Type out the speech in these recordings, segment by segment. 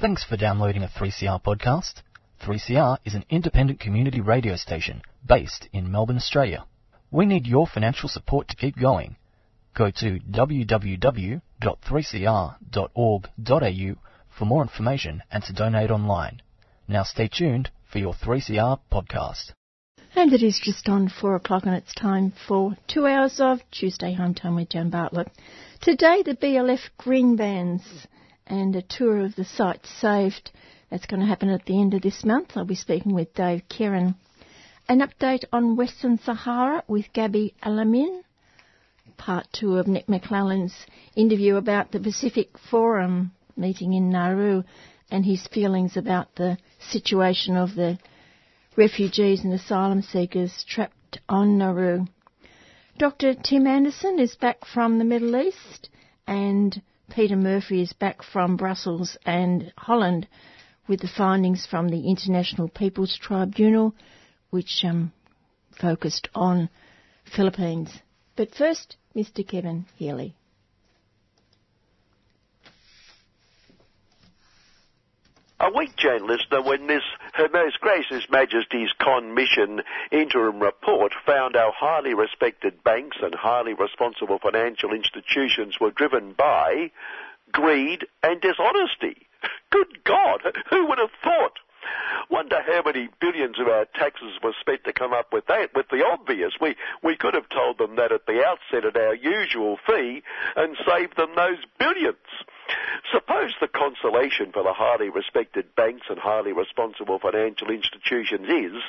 Thanks for downloading a 3CR podcast. 3CR is an independent community radio station based in Melbourne, Australia. We need your financial support to keep going. Go to www.3cr.org.au for more information and to donate online. Now stay tuned for your 3CR podcast. And it is just on four o'clock and it's time for two hours of Tuesday Home Time with Jan Bartlett. Today the BLF Green Bands and a tour of the sites saved. That's going to happen at the end of this month. I'll be speaking with Dave Kerin. An update on Western Sahara with Gabby Alamin. Part two of Nic Maclellan's interview about the Pacific Forum meeting in Nauru and his feelings about the situation of the refugees and asylum seekers trapped on Nauru. Dr. Tim Anderson is back from the Middle East and Peter Murphy is back from Brussels and Holland with the findings from the International People's Tribunal, which um, focused on Philippines. But first, Mr. Kevin Healy. A week, Jane listener, when this Her Most Gracious Majesty's Commission interim report found our highly respected banks and highly responsible financial institutions were driven by greed and dishonesty. Good God, who would have thought? Wonder how many billions of our taxes were spent to come up with that, with the obvious. We, we could have told them that at the outset at our usual fee and saved them those billions. Suppose the consolation for the highly respected banks and highly responsible financial institutions is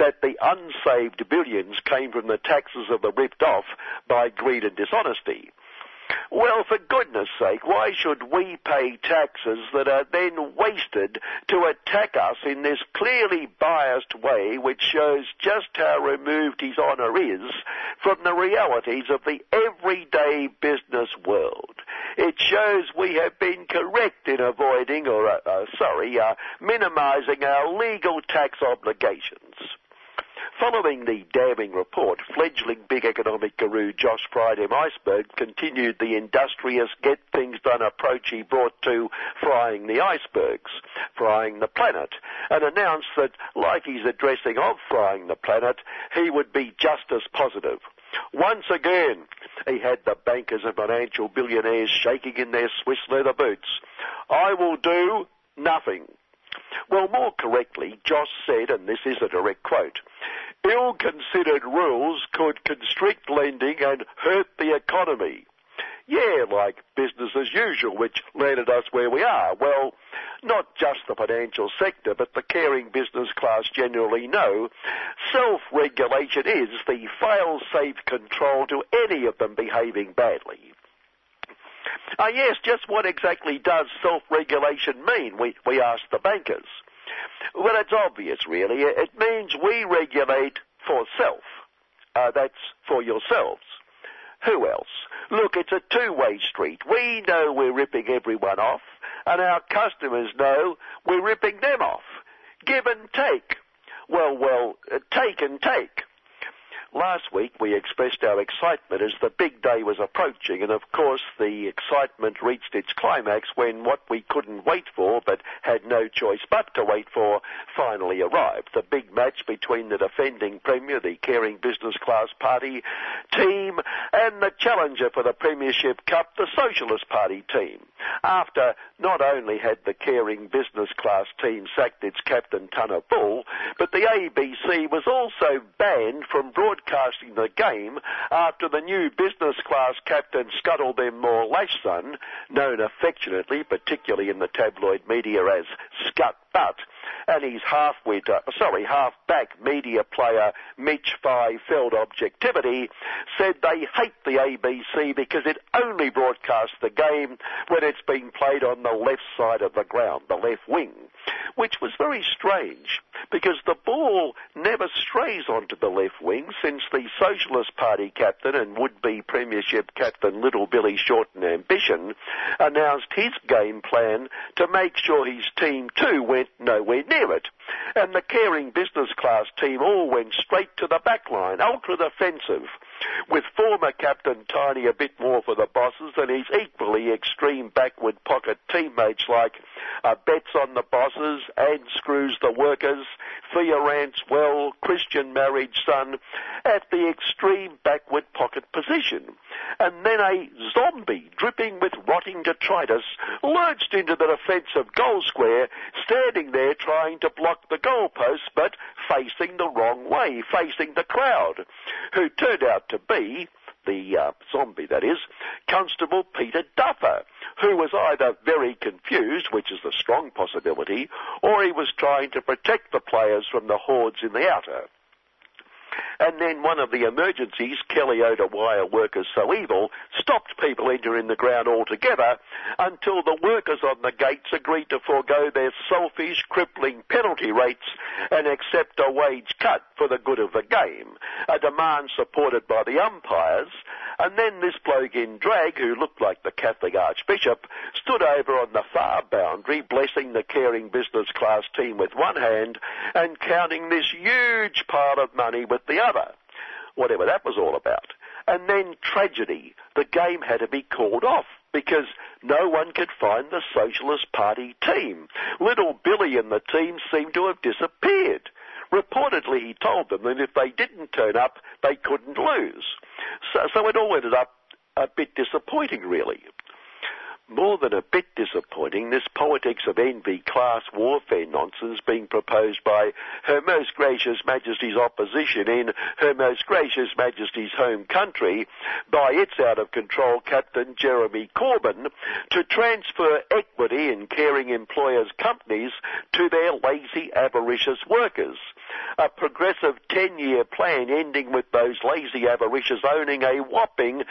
that the unsaved billions came from the taxes of the ripped off by greed and dishonesty. Well, for goodness sake, why should we pay taxes that are then wasted to attack us in this clearly biased way which shows just how removed his honour is from the realities of the everyday business world? It shows we have been correct in avoiding, or, uh, uh, sorry, uh, minimising our legal tax obligations. Following the damning report, fledgling big economic guru Josh Friedem Iceberg continued the industrious get things done approach he brought to frying the icebergs, frying the planet, and announced that, like his addressing of frying the planet, he would be just as positive. Once again, he had the bankers and financial billionaires shaking in their Swiss leather boots. I will do nothing. Well, more correctly, Josh said, and this is a direct quote, ill-considered rules could constrict lending and hurt the economy. Yeah, like business as usual, which landed us where we are. Well, not just the financial sector, but the caring business class generally know self-regulation is the fail-safe control to any of them behaving badly. Uh, yes, just what exactly does self-regulation mean? We, we asked the bankers. Well, it's obvious, really. It means we regulate for self. Uh, that's for yourselves. Who else? Look, it's a two-way street. We know we're ripping everyone off, and our customers know we're ripping them off. Give and take. Well, well, uh, take and take. Last week we expressed our excitement as the big day was approaching and of course the excitement reached its climax when what we couldn't wait for but had no choice but to wait for finally arrived. The big match between the defending Premier, the Caring Business Class Party team and the challenger for the Premiership Cup, the Socialist Party team. After not only had the Caring Business Class team sacked its captain Tanner Bull, but the ABC was also banned from broadcasting broadcasting the game after the new business class captain Scuttle them more Lashson, known affectionately, particularly in the tabloid media as Scut Butt, and his half-wit, uh, sorry, half-back media player Mitch Fifield Objectivity said they hate the ABC because it only broadcasts the game when it's being played on the left side of the ground, the left wing, which was very strange because the ball never strays onto the left wing since the Socialist Party captain and would-be Premiership captain Little Billy Shorten Ambition announced his game plan to make sure his team too went nowhere near it. And the caring business class team all went straight to the back line, ultra defensive. With former captain Tiny a bit more for the bosses and his equally extreme backward pocket teammates like uh, Bets on the bosses, and Screws the workers, Thea Rants well, Christian married son, at the extreme backward pocket position. And then a zombie dripping with rotting detritus lurched into the defensive goal square, standing there trying to block the goalpost, but facing the wrong way, facing the crowd, who turned out to be the uh, zombie, that is, Constable Peter Duffer, who was either very confused, which is the strong possibility, or he was trying to protect the players from the hordes in the outer. And then one of the emergencies, Kelly-Oda wire workers so evil, stopped people entering the ground altogether until the workers on the gates agreed to forego their selfish, crippling penalty rates and accept a wage cut for the good of the game, a demand supported by the umpires, and then this bloke in drag, who looked like the Catholic Archbishop, stood over on the far boundary, blessing the caring business class team with one hand and counting this huge pile of money with the other. Whatever that was all about. And then tragedy. The game had to be called off because no one could find the Socialist Party team. Little Billy and the team seemed to have disappeared. Reportedly, he told them that if they didn't turn up, they couldn't lose. So, so it all ended up a bit disappointing, really. More than a bit disappointing, this politics of envy, class warfare nonsense being proposed by Her Most Gracious Majesty's opposition in Her Most Gracious Majesty's home country by its out of control Captain Jeremy Corbyn to transfer equity in caring employers' companies to their lazy, avaricious workers. A progressive 10 year plan ending with those lazy avaricious owning a whopping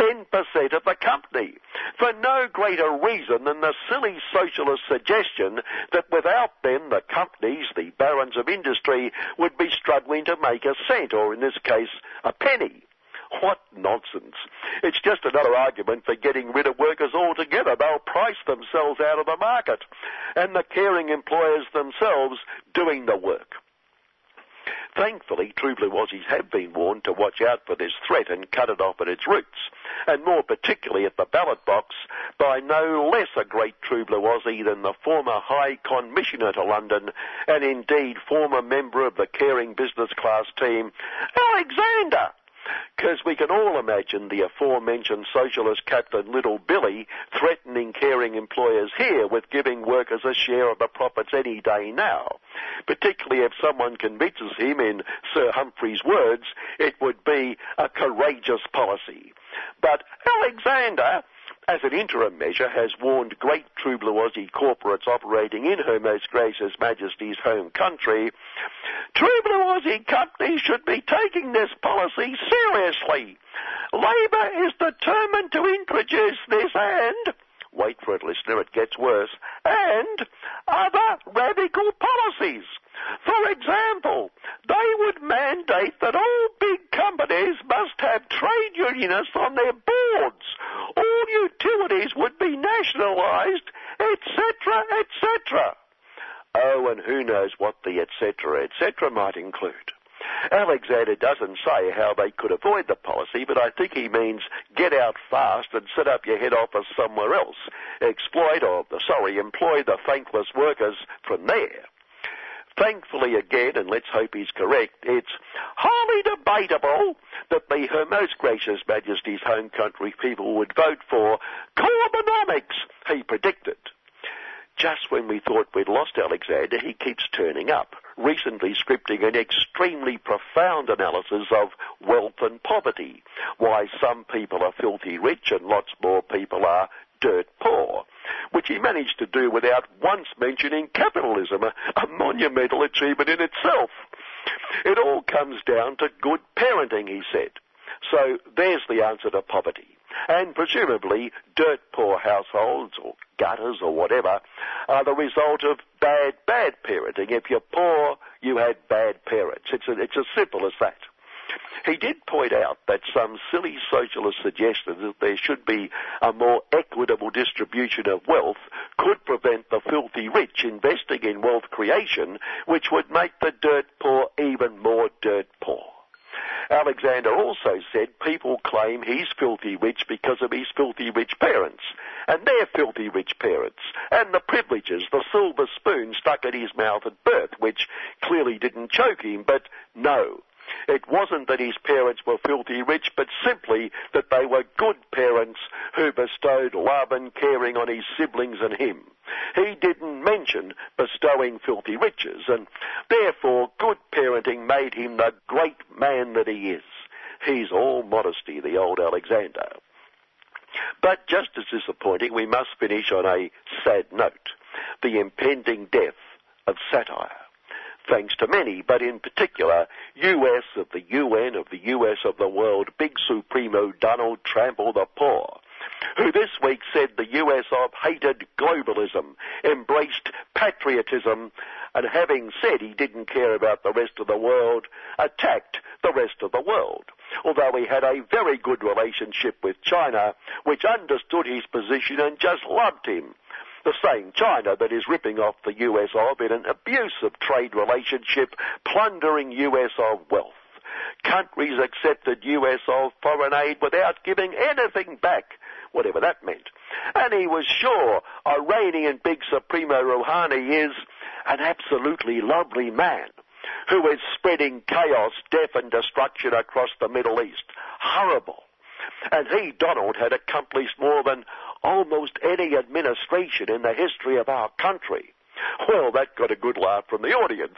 10% of the company. For no greater reason than the silly socialist suggestion that without them the companies, the barons of industry, would be struggling to make a cent, or in this case, a penny. What nonsense. It's just another argument for getting rid of workers altogether. They'll price themselves out of the market. And the caring employers themselves doing the work. Thankfully, True Blue Aussies have been warned to watch out for this threat and cut it off at its roots, and more particularly at the ballot box by no less a great True Blue Aussie than the former High Commissioner to London and indeed former member of the caring business class team, Alexander because we can all imagine the aforementioned socialist captain Little Billy threatening caring employers here with giving workers a share of the profits any day now. Particularly if someone convinces him, in Sir Humphrey's words, it would be a courageous policy. But Alexander as an interim measure, has warned great Aussie corporates operating in Her Most Gracious Majesty's home country, Aussie companies should be taking this policy seriously. Labor is determined to introduce this and wait for it, listener, it gets worse, and other radical policies. For example, they would mandate that all big companies must have trade unionists on their boards. All utilities would be nationalised, etc., etc. Oh, and who knows what the etc., etc. might include. Alexander doesn't say how they could avoid the policy, but I think he means get out fast and set up your head office somewhere else. Exploit or, sorry, employ the thankless workers from there. Thankfully again, and let's hope he's correct, it's highly debatable that the Her Most Gracious Majesty's home country people would vote for Corbynomics, he predicted. Just when we thought we'd lost Alexander, he keeps turning up, recently scripting an extremely profound analysis of wealth and poverty, why some people are filthy rich and lots more people are dirt poor, which he managed to do without once mentioning capitalism, a, a monumental achievement in itself. It all comes down to good parenting, he said. So there's the answer to poverty. And presumably dirt poor households or gutters or whatever are the result of bad, bad parenting. If you're poor, you had bad parents. It's, a, it's as simple as that. He did point out that some silly socialists suggested that there should be a more equitable distribution of wealth could prevent the filthy rich investing in wealth creation, which would make the dirt poor even more dirt poor. Alexander also said people claim he's filthy rich because of his filthy rich parents, and their filthy rich parents, and the privileges, the silver spoon stuck in his mouth at birth, which clearly didn't choke him, but no. It wasn't that his parents were filthy rich, but simply that they were good parents who bestowed love and caring on his siblings and him. He didn't mention bestowing filthy riches, and therefore good parenting made him the great man that he is. He's all modesty, the old Alexander. But just as disappointing, we must finish on a sad note. The impending death of satire thanks to many, but in particular, US of the UN, of the US of the world, Big Supremo Donald Trump Trample the Poor, who this week said the US of hated globalism, embraced patriotism, and having said he didn't care about the rest of the world, attacked the rest of the world. Although he had a very good relationship with China, which understood his position and just loved him the same China that is ripping off the US of in an abusive trade relationship, plundering US of wealth. Countries accepted US of foreign aid without giving anything back, whatever that meant. And he was sure Iranian Big Supremo Rouhani is an absolutely lovely man who is spreading chaos, death and destruction across the Middle East. Horrible. And he, Donald, had accomplished more than almost any administration in the history of our country. Well, that got a good laugh from the audience.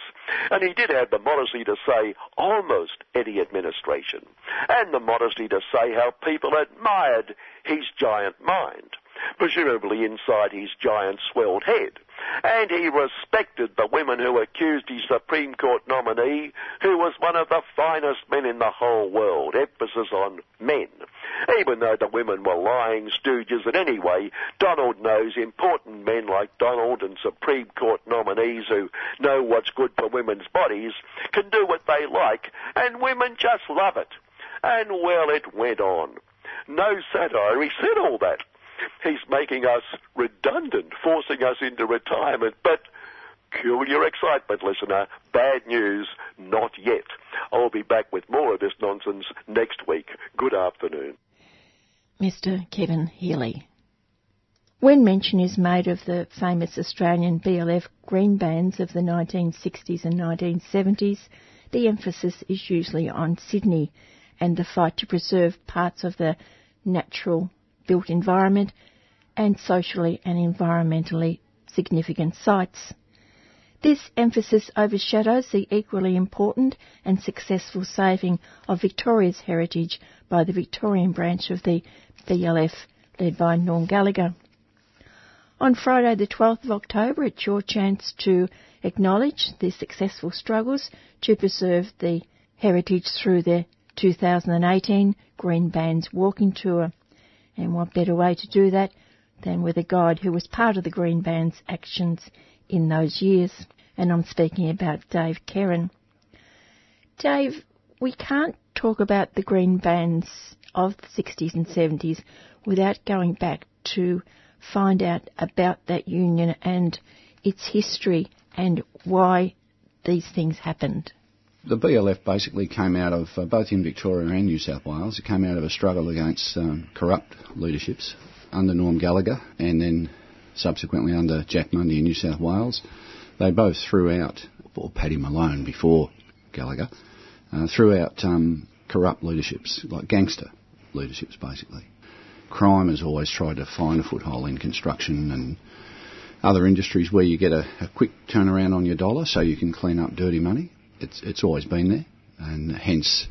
And he did have the modesty to say almost any administration. And the modesty to say how people admired his giant mind presumably inside his giant swelled head. And he respected the women who accused his Supreme Court nominee, who was one of the finest men in the whole world, emphasis on men. Even though the women were lying stooges, and anyway, Donald knows important men like Donald and Supreme Court nominees who know what's good for women's bodies can do what they like, and women just love it. And well, it went on. No satire, he said all that he's making us redundant, forcing us into retirement. But cool your excitement, listener. Bad news, not yet. I'll be back with more of this nonsense next week. Good afternoon. Mr. Kevin Healy. When mention is made of the famous Australian BLF green bands of the 1960s and 1970s, the emphasis is usually on Sydney and the fight to preserve parts of the natural built environment and socially and environmentally significant sites. This emphasis overshadows the equally important and successful saving of Victoria's heritage by the Victorian branch of the BLF led by Norm Gallagher. On Friday the 12th of October, it's your chance to acknowledge the successful struggles to preserve the heritage through the 2018 Green Bands Walking Tour. And what better way to do that than with a guide who was part of the Green Band's actions in those years? And I'm speaking about Dave Kerin. Dave, we can't talk about the Green Bands of the 60s and 70s without going back to find out about that union and its history and why these things happened the BLF basically came out of, uh, both in Victoria and New South Wales, it came out of a struggle against um, corrupt leaderships under Norm Gallagher and then subsequently under Jack Mundey in New South Wales. They both threw out, or Paddy Malone before Gallagher, uh, threw out um, corrupt leaderships, like gangster leaderships basically. Crime has always tried to find a foothold in construction and other industries where you get a, a quick turnaround on your dollar so you can clean up dirty money it's, it's always been there, and hence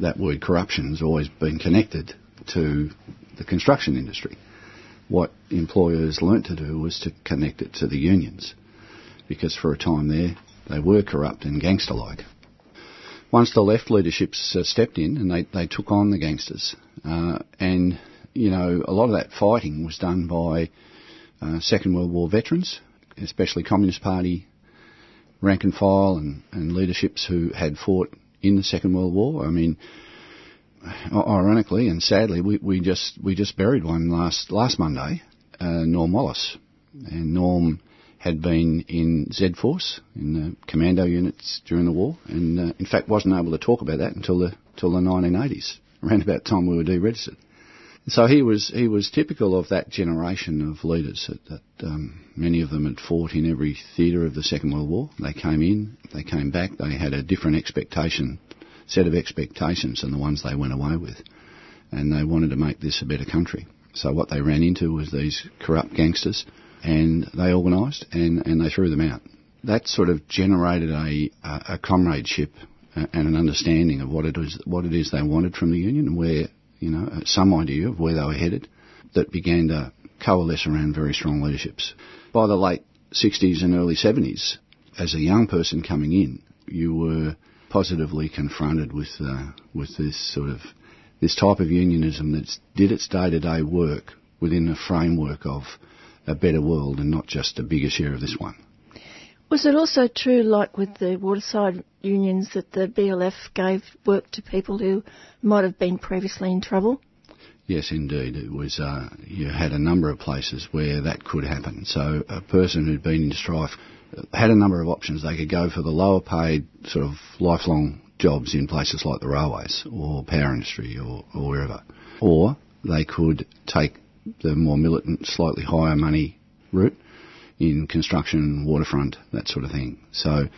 that word corruption has always been connected to the construction industry. What employers learnt to do was to connect it to the unions, because for a time there they were corrupt and gangster-like. Once the left leaderships uh, stepped in and they, they took on the gangsters, uh, and you know a lot of that fighting was done by uh, Second World War veterans, especially Communist Party rank and file and, and leaderships who had fought in the Second World War. I mean, ironically and sadly, we, we just we just buried one last last Monday, uh, Norm Wallace, and Norm had been in Z Force in the commando units during the war, and uh, in fact wasn't able to talk about that until the till the 1980s, around about the time we were deregistered. So he was he was typical of that generation of leaders. That, that um, many of them had fought in every theatre of the Second World War. They came in, they came back. They had a different expectation, set of expectations than the ones they went away with, and they wanted to make this a better country. So what they ran into was these corrupt gangsters, and they organised and, and they threw them out. That sort of generated a, a comradeship and an understanding of what it is what it is they wanted from the union and where you know, some idea of where they were headed that began to coalesce around very strong leaderships. By the late 60s and early 70s, as a young person coming in, you were positively confronted with uh, with this sort of this type of unionism that did its day-to-day work within the framework of a better world and not just a bigger share of this one. Was it also true, like with the waterside unions, that the BLF gave work to people who might have been previously in trouble? Yes, indeed. It was. Uh, you had a number of places where that could happen. So a person who'd been in strife had a number of options. They could go for the lower paid, sort of lifelong jobs in places like the railways or power industry or, or wherever, or they could take the more militant, slightly higher money route in construction, waterfront, that sort of thing. So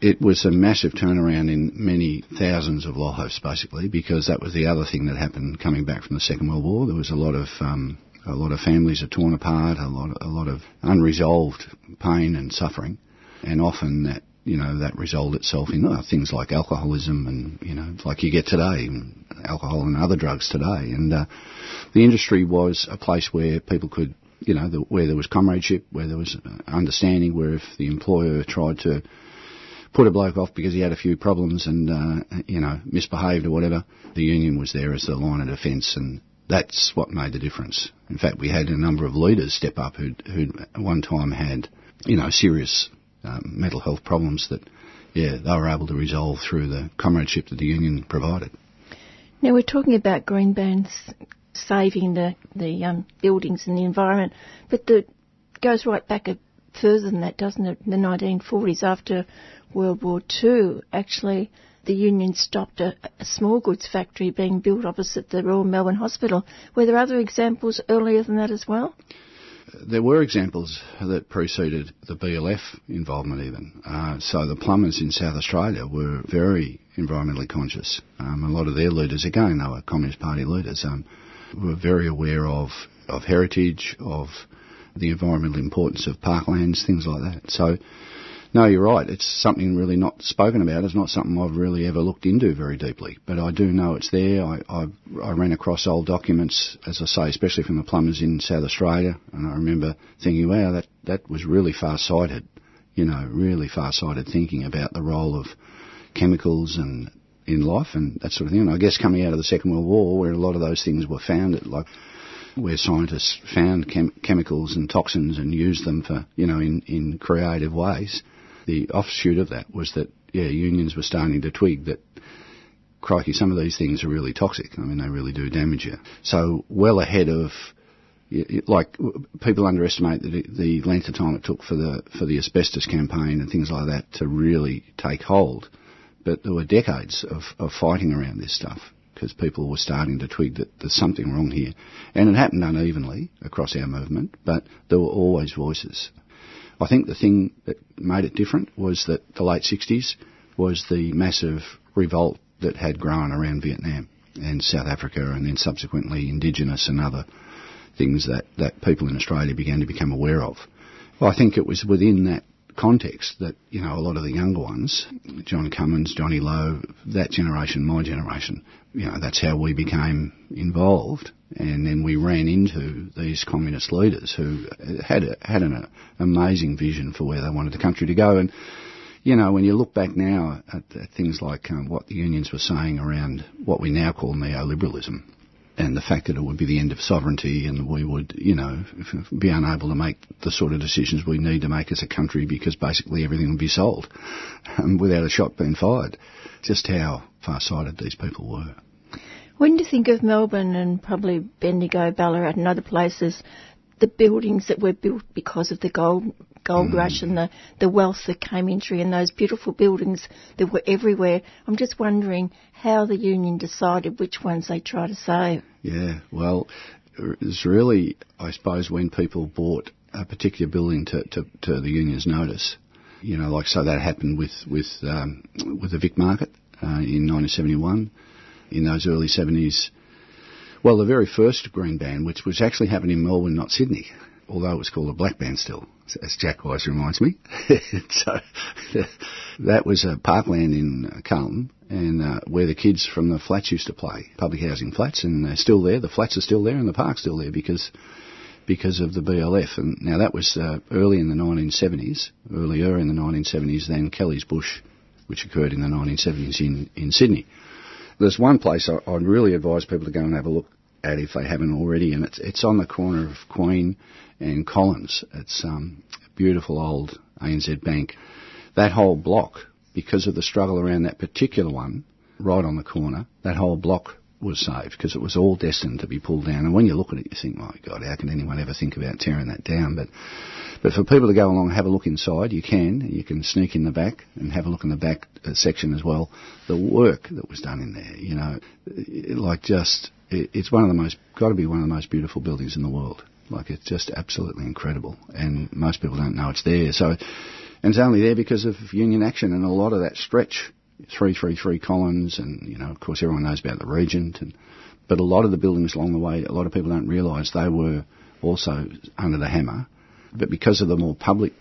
it was a massive turnaround in many thousands of lohofs, basically, because that was the other thing that happened coming back from the Second World War. There was a lot of um, a lot of families are torn apart, a lot, a lot of unresolved pain and suffering, and often that you know that resolved itself in uh, things like alcoholism and you know like you get today, alcohol and other drugs today, and uh, the industry was a place where people could you know, the, where there was comradeship, where there was understanding, where if the employer tried to put a bloke off because he had a few problems and, uh, you know, misbehaved or whatever, the union was there as the line of defence and that's what made the difference. In fact, we had a number of leaders step up who'd, who'd one time had, you know, serious um, mental health problems that, yeah, they were able to resolve through the comradeship that the union provided. Now we're talking about green bands saving the the um, buildings and the environment, but the goes right back a, further than that, doesn't it? The 1940s, after World War II, actually, the union stopped a, a, small goods factory being built opposite the Royal Melbourne Hospital. Were there other examples earlier than that as well? There were examples that preceded the BLF involvement, even. Uh, so the plumbers in South Australia were very environmentally conscious. Um, a lot of their leaders, again, they were Communist Party leaders. Um, were very aware of, of heritage, of the environmental importance of parklands, things like that. So, no, you're right. It's something really not spoken about. It's not something I've really ever looked into very deeply. But I do know it's there. I, I, I ran across old documents, as I say, especially from the plumbers in South Australia, and I remember thinking, wow, that, that was really far-sighted. You know, really far-sighted thinking about the role of chemicals and in life and that sort of thing. And I guess coming out of the Second World War, where a lot of those things were found, like where scientists found chem- chemicals and toxins and used them for, you know, in, in creative ways, the offshoot of that was that, yeah, unions were starting to twig that, crikey, some of these things are really toxic. I mean, they really do damage you. So well ahead of like people underestimate the, the length of time it took for the for the asbestos campaign and things like that to really take hold but there were decades of, of fighting around this stuff because people were starting to twig that there's something wrong here. And it happened unevenly across our movement, but there were always voices. I think the thing that made it different was that the late 60s was the massive revolt that had grown around Vietnam and South Africa and then subsequently Indigenous and other things that, that people in Australia began to become aware of. I think it was within that context that, you know, a lot of the younger ones, John Cummins, Johnny Lowe, that generation, my generation, you know, that's how we became involved. And then we ran into these communist leaders who had a, had an amazing vision for where they wanted the country to go. And, you know, when you look back now at, at things like um, what the unions were saying around what we now call neoliberalism, and the fact that it would be the end of sovereignty and we would, you know, be unable to make the sort of decisions we need to make as a country because basically everything would be sold um, without a shot being fired. Just how far-sighted these people were. When you think of Melbourne and probably Bendigo, Ballarat and other places, the buildings that were built because of the gold gold mm. rush and the, the wealth that came into it and those beautiful buildings that were everywhere. I'm just wondering how the union decided which ones they try to save. Yeah, well, it's really, I suppose, when people bought a particular building to, to, to the union's notice. You know, like so that happened with with um, with the Vic Market uh, in 1971. In those early 70s, well, the very first green band, which was actually happening in Melbourne, not Sydney, although it was called a black band still, as Jack Wise reminds me. so that was a parkland in Carlton, and uh, where the kids from the flats used to play, public housing flats, and they're still there. The flats are still there, and the park's still there because because of the BLF. And now that was uh, early in the 1970s, earlier in the 1970s than Kelly's Bush, which occurred in the 1970s in, in Sydney. There's one place I, would really advise people to go and have a look at if they haven't already, and it's it's on the corner of Queen and Collins. It's um, a beautiful old ANZ Bank. That whole block, because of the struggle around that particular one, right on the corner, that whole block was saved because it was all destined to be pulled down. And when you look at it, you think, my God, how can anyone ever think about tearing that down? But, but for people to go along and have a look inside, you can. You can sneak in the back and have a look in the back uh, section as well. The work that was done in there, you know, like just, it's one of the most, got to be one of the most beautiful buildings in the world. Like it's just absolutely incredible. And most people don't know it's there. So, and it's only there because of union action and a lot of that stretch 333 Collins, and you know, of course, everyone knows about the Regent, and but a lot of the buildings along the way, a lot of people don't realise they were also under the hammer, but because of the more public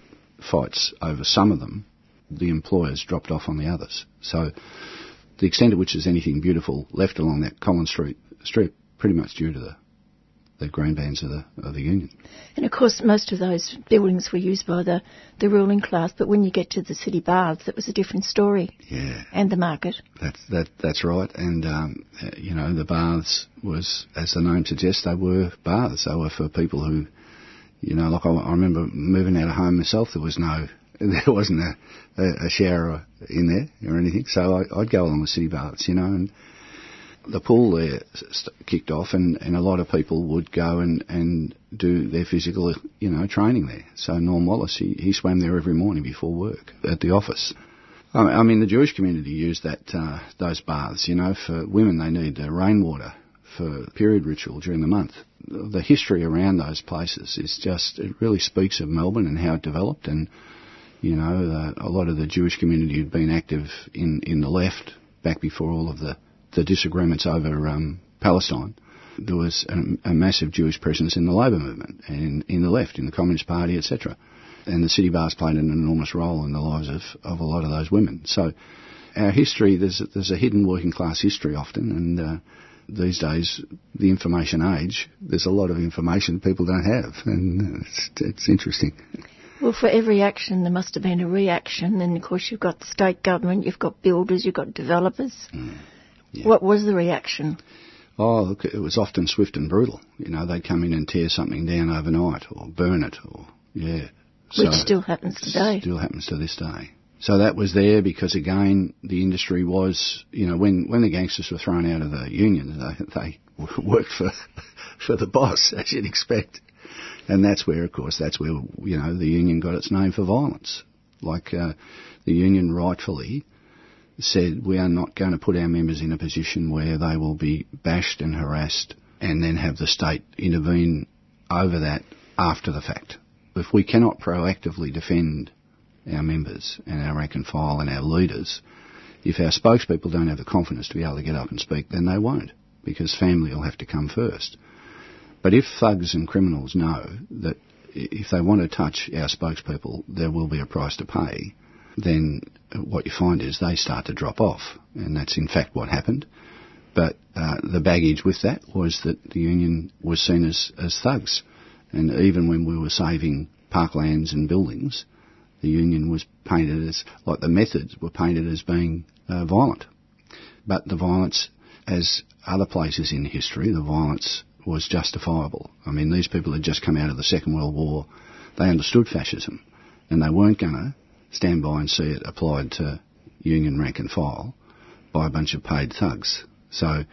fights over some of them, the employers dropped off on the others. So the extent to which there's anything beautiful left along that Collins Street street, pretty much due to the the green bands of the of the union. And of course, most of those buildings were used by the, the ruling class. But when you get to the city baths, that was a different story. Yeah. And the market. That's that that's right. And um, you know, the baths was, as the name suggests, they were baths. They were for people who, you know, like I, I remember moving out of home myself. There was no there wasn't a, a, shower in there or anything. So I, would go along the city baths, you know, and the pool there kicked off, and, and a lot of people would go and, and do their physical, you know, training there. So Norm Wallace, he, he swam there every morning before work at the office. I mean, the Jewish community used that uh, those baths. You know, for women, they need uh, rainwater for period ritual during the month. The history around those places is just it really speaks of Melbourne and how it developed. And you know, uh, a lot of the Jewish community had been active in in the left back before all of the the disagreements over um, Palestine, there was a, a, massive Jewish presence in the labour movement and in the left, in the Communist Party, etc. And the city baths played an enormous role in the lives of, of a lot of those women. So our history, there's, there's a hidden working class history often, and uh, these days, the information age, there's a lot of information people don't have, and it's, it's interesting. Well, for every action, there must have been a reaction, and of course, you've got the state government, you've got builders, you've got developers. Mm. Yeah. What was the reaction? Oh, look, it was often swift and brutal. You know, they'd come in and tear something down overnight or burn it or, yeah. Which still happens today. Still happens to this day. So that was there because again, the industry was, you know, when, when the gangsters were thrown out of the union, they, they worked for, for the boss, as you'd expect. And that's where, of course, that's where, you know, the union got its name for violence. Like, uh, the union rightfully said we are not going to put our members in a position where they will be bashed and harassed and then have the state intervene over that after the fact. If we cannot proactively defend our members and our rank and file and our leaders, if our spokespeople don't have the confidence to be able to get up and speak, then they won't, because family will have to come first. But if thugs and criminals know that if they want to touch our spokespeople, there will be a price to pay, then what you find is they start to drop off, and that's in fact what happened. But uh, the baggage with that was that the union was seen as, as thugs, and even when we were saving parklands and buildings, the union was painted as like the methods were painted as being uh, violent. But the violence, as other places in history, the violence was justifiable. I mean, these people had just come out of the Second World War. They understood fascism, and they weren't going to stand by and see it applied to union rank and file by a bunch of paid thugs. So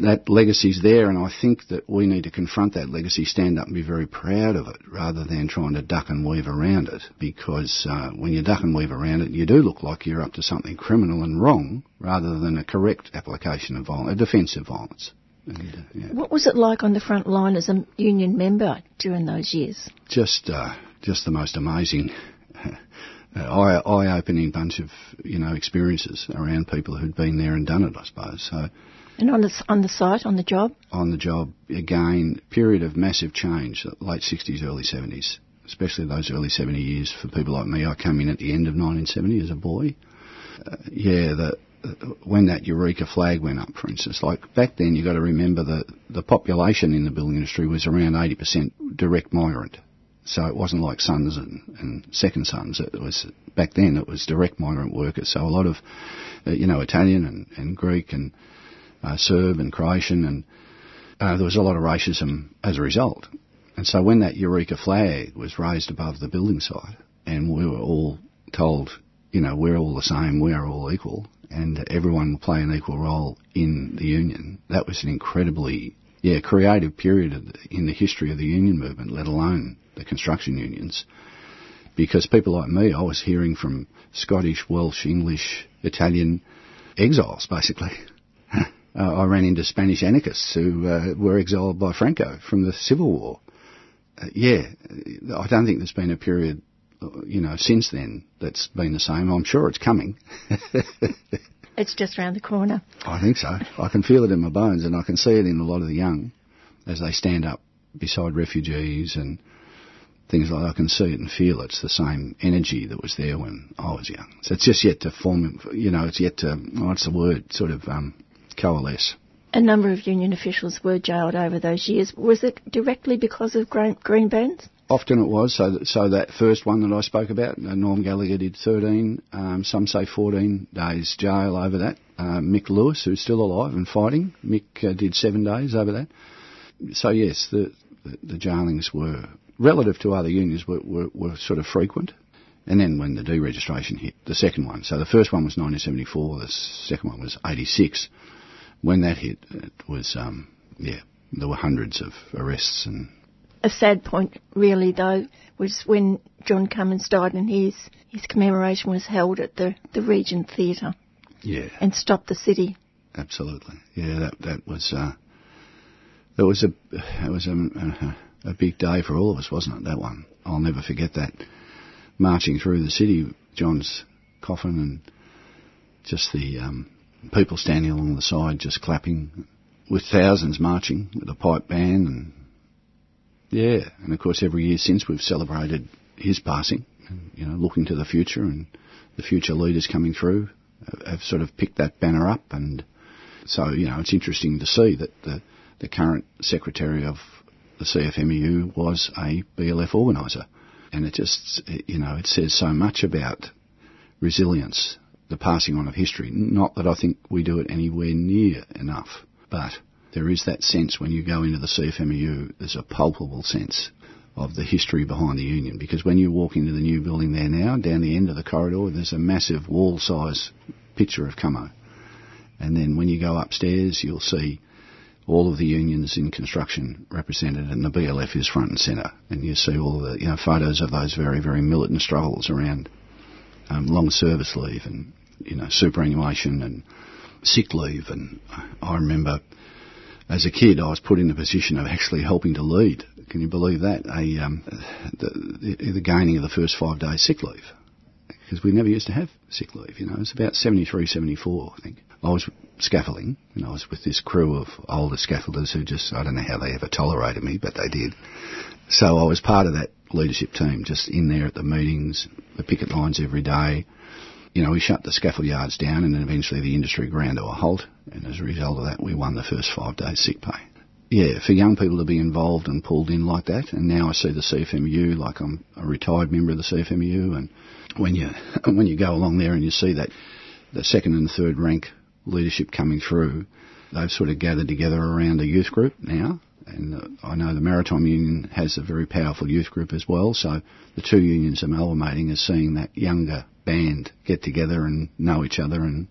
that legacy's there, and I think that we need to confront that legacy, stand up and be very proud of it, rather than trying to duck and weave around it. Because uh, when you duck and weave around it, you do look like you're up to something criminal and wrong, rather than a correct application of violence, a defensive violence. And, uh, yeah. What was it like on the front line as a union member during those years? Just, uh, just the most amazing. eye, eye-opening bunch of you know experiences around people who'd been there and done it, I suppose. So And on the on the site, on the job, on the job again, period of massive change, late 60s, early 70s, especially those early 70 years for people like me. I came in at the end of 1970 as a boy. Uh, yeah, the when that Eureka flag went up, for instance, like back then, you've got to remember that the population in the building industry was around 80% direct migrant. So it wasn't like sons and, and second sons. It was back then. It was direct migrant workers. So a lot of, uh, you know, Italian and, and Greek and uh, Serb and Croatian, and uh, there was a lot of racism as a result. And so when that Eureka flag was raised above the building site, and we were all told, you know, we're all the same, we're all equal, and everyone will play an equal role in the union, that was an incredibly, yeah, creative period in the history of the union movement, let alone the construction unions. Because people like me, I was hearing from Scottish, Welsh, English, Italian exiles, basically. uh, I ran into Spanish anarchists who uh, were exiled by Franco from the Civil War. Uh, yeah, I don't think there's been a period, you know, since then that's been the same. I'm sure it's coming. it's just around the corner. I think so. I can feel it in my bones, and I can see it in a lot of the young as they stand up beside refugees and things like. I can see it and feel it's the same energy that was there when I was young. So it's just yet to form, you know, it's yet to, what's the word, sort of um, coalesce. A number of union officials were jailed over those years. Was it directly because of green, green bands? Often it was. So, so that first one that I spoke about, uh, Norm Gallagher did 13, um, some say 14 days jail over that. Uh, Mick Lewis, who's still alive and fighting, Mick uh, did seven days over that. So yes, the, the, the jailings were relative to other unions, were, were, were sort of frequent. And then when the deregistration hit, the second one, so the first one was 1974, the second one was 86. When that hit, it was, um, yeah, there were hundreds of arrests and. A sad point, really, though, was when John Cummins died and his his commemoration was held at the the Regent Theatre. Yeah. And stopped the city. Absolutely. Yeah, that that was. Uh, it was a it was a, a a big day for all of us, wasn't it? That one. I'll never forget that. Marching through the city, John's coffin, and just the um, people standing along the side, just clapping, with thousands marching with a pipe band, and yeah, and of course every year since we've celebrated his passing, you know, looking to the future, and the future leaders coming through have sort of picked that banner up, and so you know it's interesting to see that the the current secretary of the CFMEU was a BLF organiser. And it just, you know, it says so much about resilience, the passing on of history. Not that I think we do it anywhere near enough, but there is that sense when you go into the CFMEU, there's a palpable sense of the history behind the union. Because when you walk into the new building there now, down the end of the corridor, there's a massive wall-size picture of Cummo. And then when you go upstairs, you'll see all of the unions in construction represented, and the BLF is front and centre. And you see all the you know photos of those very very militant struggles around um, long service leave and you know superannuation and sick leave. And I remember as a kid, I was put in the position of actually helping to lead. Can you believe that? A um, the, the, the gaining of the first five days sick leave because we never used to have sick leave. You know, it was about 73, 74, I think. I was scaffolding, and I was with this crew of older scaffolders who just, I don't know how they ever tolerated me, but they did. So I was part of that leadership team, just in there at the meetings, the picket lines every day. You know, we shut the scaffold yards down and then eventually the industry ground to a halt, and as a result of that, we won the first five days sick pay. Yeah, for young people to be involved and pulled in like that, and now I see the CFMU like I'm a retired member of the CFMU, and when you when you go along there and you see that the second and third rank leadership coming through, they've sort of gathered together around a youth group now. And uh, I know the Maritime Union has a very powerful youth group as well. So the two unions are amalgamating is seeing that younger band get together and know each other. And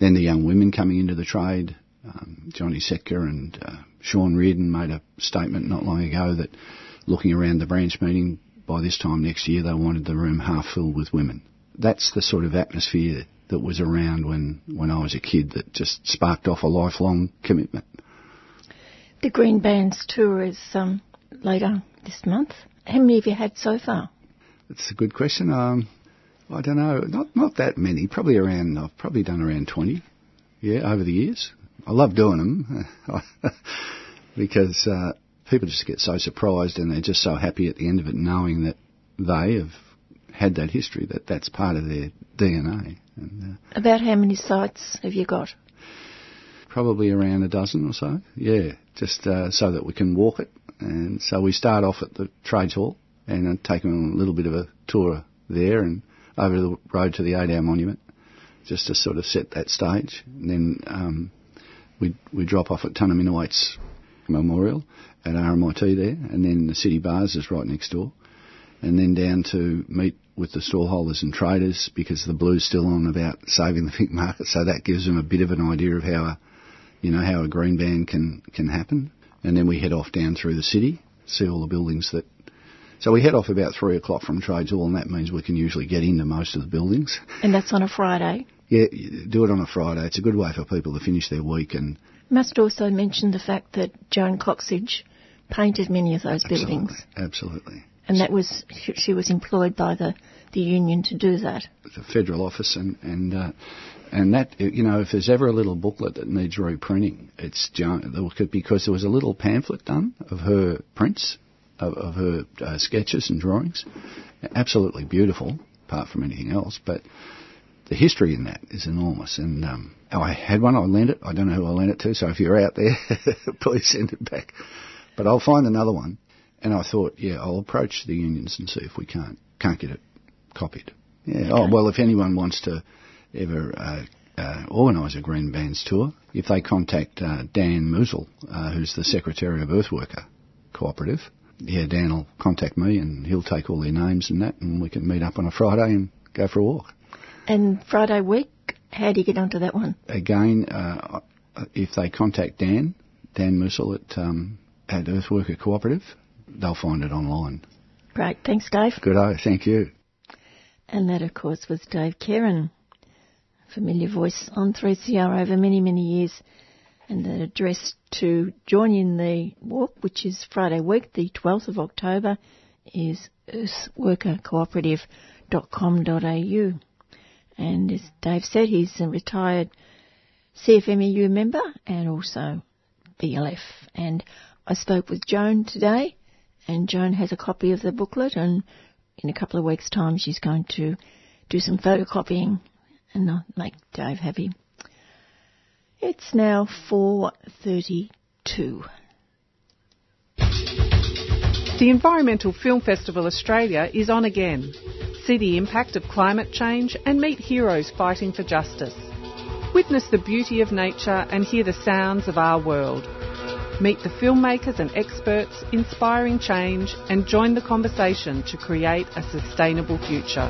then the young women coming into the trade Um, Johnny Setka and uh, Sean Reardon made a statement not long ago that looking around the branch meeting, by this time next year they wanted the room half filled with women. That's the sort of atmosphere that was around when, when I was a kid that just sparked off a lifelong commitment. The Green Bands tour is um, later this month. How many have you had so far? That's a good question. Um, I don't know, not not that many. Probably around. I've probably done around twenty. Yeah, over the years. I love doing them because uh, people just get so surprised and they're just so happy at the end of it, knowing that they have had that history, that that's part of their DNA. And, uh, About how many sites have you got? Probably around a dozen or so. Yeah, just uh, so that we can walk it. And so we start off at the Trades Hall and take them a little bit of a tour there and over the road to the Eight Hour Monument, just to sort of set that stage. And then um, we we drop off at Tunnerminnerwait Memorial at RMIT there, and then the City Baths is right next door, and then down to meet with the stallholders and traders because the blue's still on about saving the pink market, so that gives them a bit of an idea of how a, you know, how a green ban can can happen. And then we head off down through the city, see all the buildings that so we head off about three o'clock from Trades Hall, and that means we can usually get into most of the buildings. And that's on a Friday. Yeah, do it on a Friday. It's a good way for people to finish their week. And must also mention the fact that Joan Coxsedge painted many of those absolutely, buildings. Absolutely. And that was she was employed by the, the union to do that. The federal office and and uh, and that you know if there's ever a little booklet that needs reprinting, it's because there was a little pamphlet done of her prints of, of her uh, sketches and drawings. Absolutely beautiful, apart from anything else. But the history in that is enormous. And um, I had one. I lent it. I don't know who I lent it to. So if you're out there, please send it back. But I'll find another one. And I thought, yeah, I'll approach the unions and see if we can't can't get it copied. Yeah. Okay. Oh well, if anyone wants to ever uh, uh, organise a Green Bans tour, if they contact uh, Dan Musil, uh, who's the Secretary of Earthworker Cooperative, yeah, Dan will contact me and he'll take all their names and that, and we can meet up on a Friday and go for a walk. And Friday week, how do you get onto that one? Again, uh, if they contact Dan, Dan Musil at, um, at Earthworker Cooperative, they'll find it online. Great. Thanks, Dave. Good day. Thank you. And that, of course, was Dave Kerin, familiar voice on 3CR over many, many years and the address to join in the walk, which is Friday week, the 12th of October, is earthworkercooperative.com.au. And as Dave said, he's a retired CFMEU member and also BLF. And I spoke with Joan today, and Joan has a copy of the booklet, and in a couple of weeks' time, she's going to do some photocopying and make Dave happy. It's now 4.32. The Environmental Film Festival Australia is on again. See the impact of climate change and meet heroes fighting for justice. Witness the beauty of nature and hear the sounds of our world. Meet the filmmakers and experts inspiring change and join the conversation to create a sustainable future.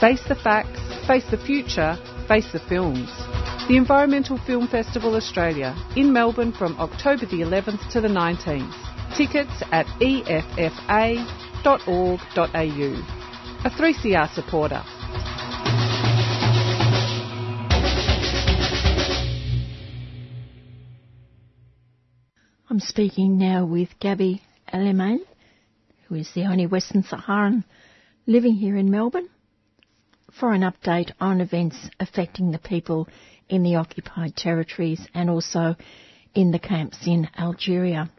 Face the facts, face the future, face the films the Environmental Film Festival Australia in Melbourne from October the 11th to the 19th. Tickets at effa.org.au. A 3CR supporter. I'm speaking now with Gabby Alemane, who is the only Western Saharan living here in Melbourne, for an update on events affecting the people in the occupied territories and also in the camps in Algeria.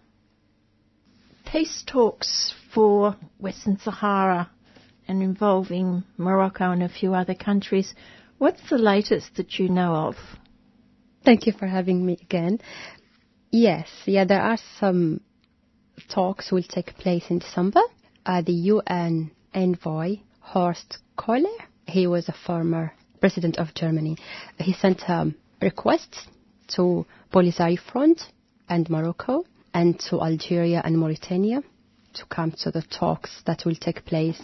Peace talks for Western Sahara and involving Morocco and a few other countries. What's the latest that you know of? Thank you for having me again. Yes, yeah, there are some talks will take place in December. Uh, the UN envoy Horst Köhler, he was a former president of Germany, he sent um, requests to Polisario Front and Morocco and to Algeria and Mauritania to come to the talks that will take place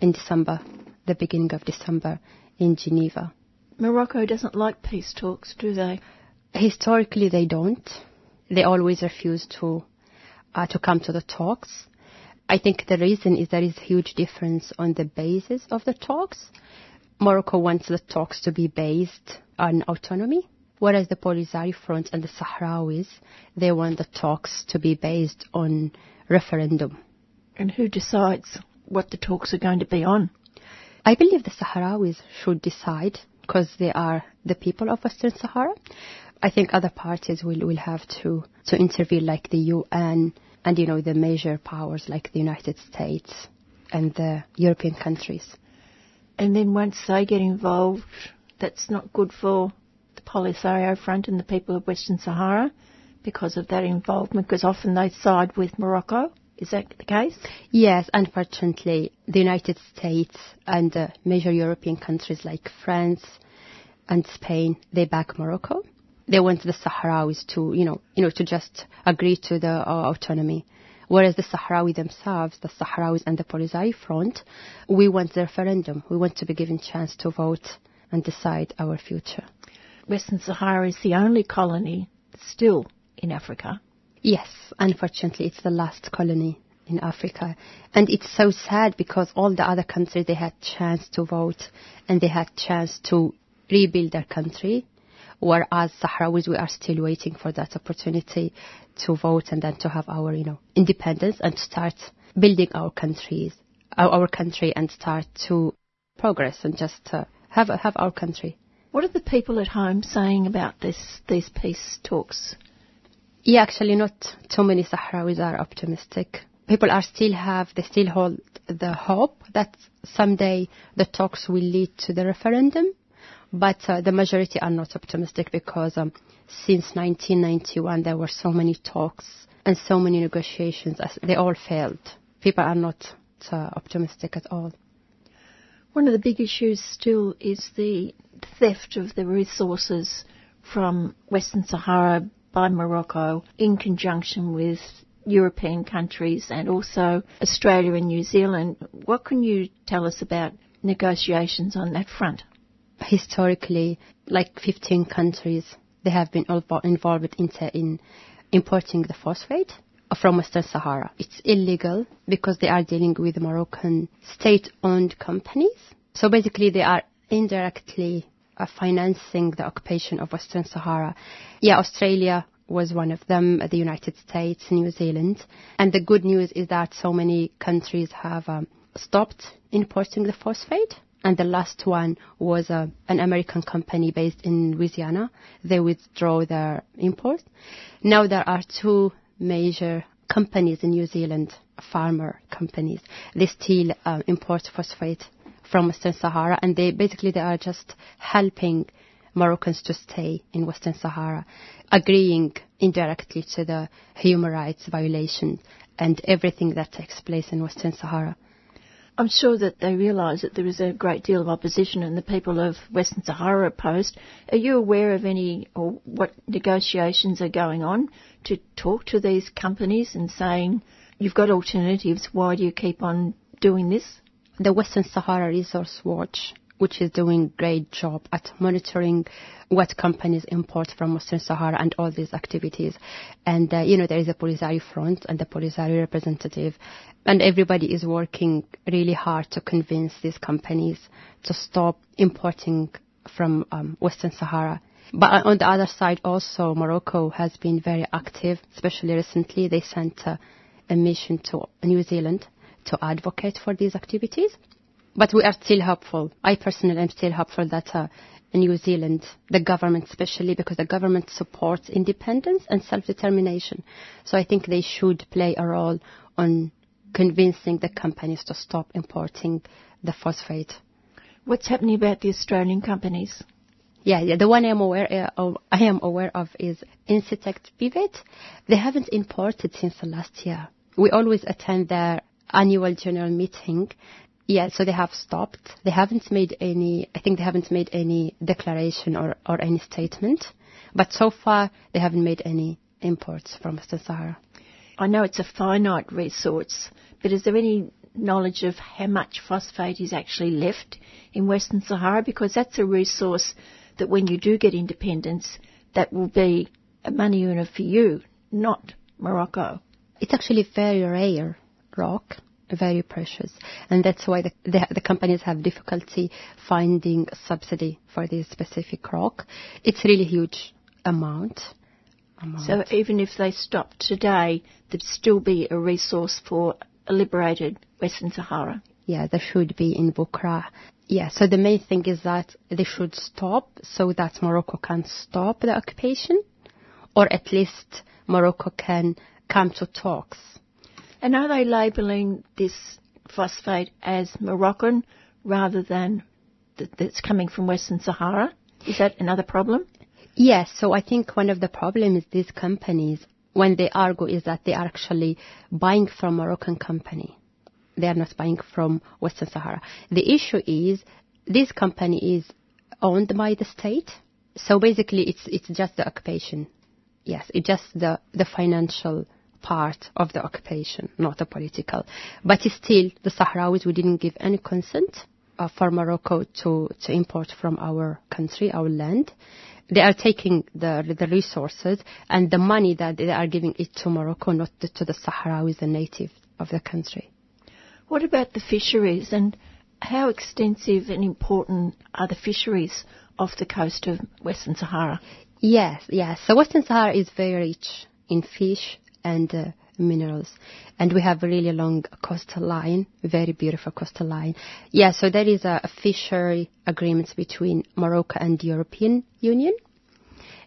in December, the beginning of December in Geneva. Morocco doesn't like peace talks, do they? Historically, they don't. They always refuse to uh, to come to the talks. I think the reason is there is a huge difference on the basis of the talks. Morocco wants the talks to be based on autonomy, whereas the Polisario Front and the Sahrawis, they want the talks to be based on referendum. And who decides what the talks are going to be on? I believe the Sahrawis should decide because they are the people of Western Sahara. I think other parties will, will have to, to intervene like the UN and, you know, the major powers like the United States and the European countries. And then once they get involved, that's not good for the Polisario Front and the people of Western Sahara because of that involvement, because often they side with Morocco. Is that the case? Yes, unfortunately, the United States and uh, major European countries like France and Spain, they back Morocco they want the Sahrawis to, you know, you know, to just agree to the uh, autonomy. Whereas the Sahrawi themselves, the Sahrawis and the Polisario Front, we want the referendum. We want to be given chance to vote and decide our future. Western Sahara is the only colony still in Africa. Yes, unfortunately, it's the last colony in Africa. And it's so sad because all the other countries, they had chance to vote and they had chance to rebuild their country whereas Sahrawis, we are still waiting for that opportunity to vote and then to have our, you know, independence and start building our countries, our, our country and start to progress and just uh, have, have our country. What are the people at home saying about this, these peace talks? Yeah, actually not too many Sahrawis are optimistic. People are still have, they still hold the hope that someday the talks will lead to the referendum but uh, the majority are not optimistic because um, since 1991 there were so many talks and so many negotiations. They all failed. People are not uh, optimistic at all. One of the big issues still is the theft of the resources from Western Sahara by Morocco in conjunction with European countries and also Australia and New Zealand. What can you tell us about negotiations on that front? Historically, like 15 countries, they have been involved in, in importing the phosphate from Western Sahara. It's illegal because they are dealing with Moroccan state-owned companies. So basically, they are indirectly uh, financing the occupation of Western Sahara. Yeah, Australia was one of them, the United States, New Zealand. And the good news is that so many countries have um, stopped importing the phosphate and the last one was uh, an American company based in Louisiana. They withdraw their import. Now there are two major companies in New Zealand, farmer companies. They still uh, import phosphate from Western Sahara, and they basically they are just helping Moroccans to stay in Western Sahara, agreeing indirectly to the human rights violations and everything that takes place in Western Sahara. I'm sure that they realise that there is a great deal of opposition and the people of Western Sahara opposed. Are you aware of any or what negotiations are going on to talk to these companies and saying, you've got alternatives, why do you keep on doing this? The Western Sahara Resource Watch which is doing a great job at monitoring what companies import from Western Sahara and all these activities. And, uh, you know, there is a Polisario front and the Polisario representative, and everybody is working really hard to convince these companies to stop importing from um, Western Sahara. But on the other side, also, Morocco has been very active, especially recently. They sent uh, a mission to New Zealand to advocate for these activities. But we are still hopeful. I personally am still hopeful that uh, New Zealand, the government especially, because the government supports independence and self-determination. So I think they should play a role on convincing the companies to stop importing the phosphate. What's happening about the Australian companies? Yeah, yeah. The one I am aware uh, of, I am aware of is Incitec Pivot. They haven't imported since the last year. We always attend their annual general meeting, yeah, so they have stopped. They haven't made any, I think they haven't made any declaration or, or any statement. But so far, they haven't made any imports from Western Sahara. I know it's a finite resource, but is there any knowledge of how much phosphate is actually left in Western Sahara? Because that's a resource that when you do get independence, that will be a money earner for you, not Morocco. It's actually very rare rock, very precious, and that's why the, the, the companies have difficulty finding subsidy for this specific rock. It's really huge amount. amount. So even if they stopped today, there'd still be a resource for a liberated Western Sahara. Yeah, there should be in Bou Craa. Yeah, so the main thing is that they should stop so that Morocco can stop the occupation, or at least Morocco can come to talks. And are they labelling this phosphate as Moroccan rather than th- that's coming from Western Sahara? Is that another problem? Yes, so I think one of the problems is these companies, when they argue, is that they are actually buying from Moroccan company. They are not buying from Western Sahara. The issue is this company is owned by the state, so basically it's it's just the occupation. Yes, it's just the the financial part of the occupation, not the political. But still, the Sahrawis, we didn't give any consent uh, for Morocco to, to import from our country, our land. They are taking the, the resources and the money that they are giving it to Morocco, not to, to the Sahrawis, the native of the country. What about the fisheries and how extensive and important are the fisheries off the coast of Western Sahara? Yes, yes. So Western Sahara is very rich in fish and uh, minerals. And we have a really long coastal line, very beautiful coastal line. Yeah, so there is a, a fishery agreement between Morocco and the European Union.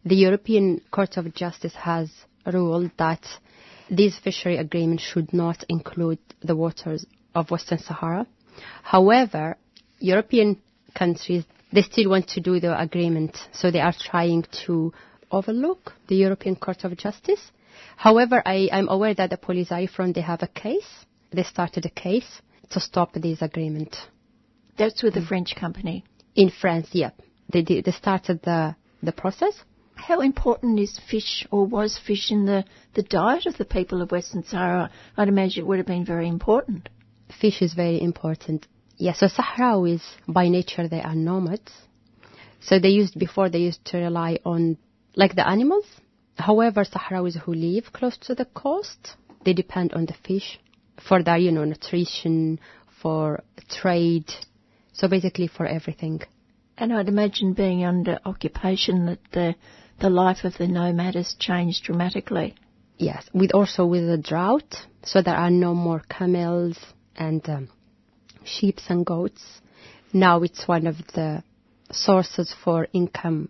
The European Court of Justice has ruled that these fishery agreements should not include the waters of Western Sahara. However, European countries they still want to do the agreement, so they are trying to overlook the European Court of Justice. However, I, am aware that the Polisario Front they have a case. They started a case to stop this agreement. That's with the mm. French company. In France, yep. They did, they started the the process. How important is fish or was fish in the, the diet of the people of Western Sahara? I'd imagine it would have been very important. Fish is very important. Yes, so Sahrawis, by nature, they are nomads. So they used, before they used to rely on, like the animals. However, Sahrawis who live close to the coast, they depend on the fish for their, you know, nutrition, for trade, so basically for everything. And I'd imagine being under occupation that the, the life of the nomad has changed dramatically. Yes, with also with the drought, so there are no more camels and um, sheep and goats. Now it's one of the sources for income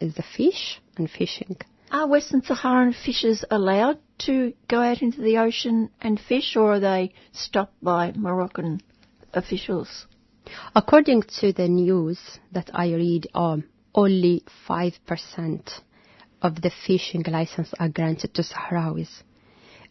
is the fish and fishing. Are Western Saharan fishers allowed to go out into the ocean and fish, or are they stopped by Moroccan officials? According to the news that I read, um, only 5% of the fishing license are granted to Sahrawis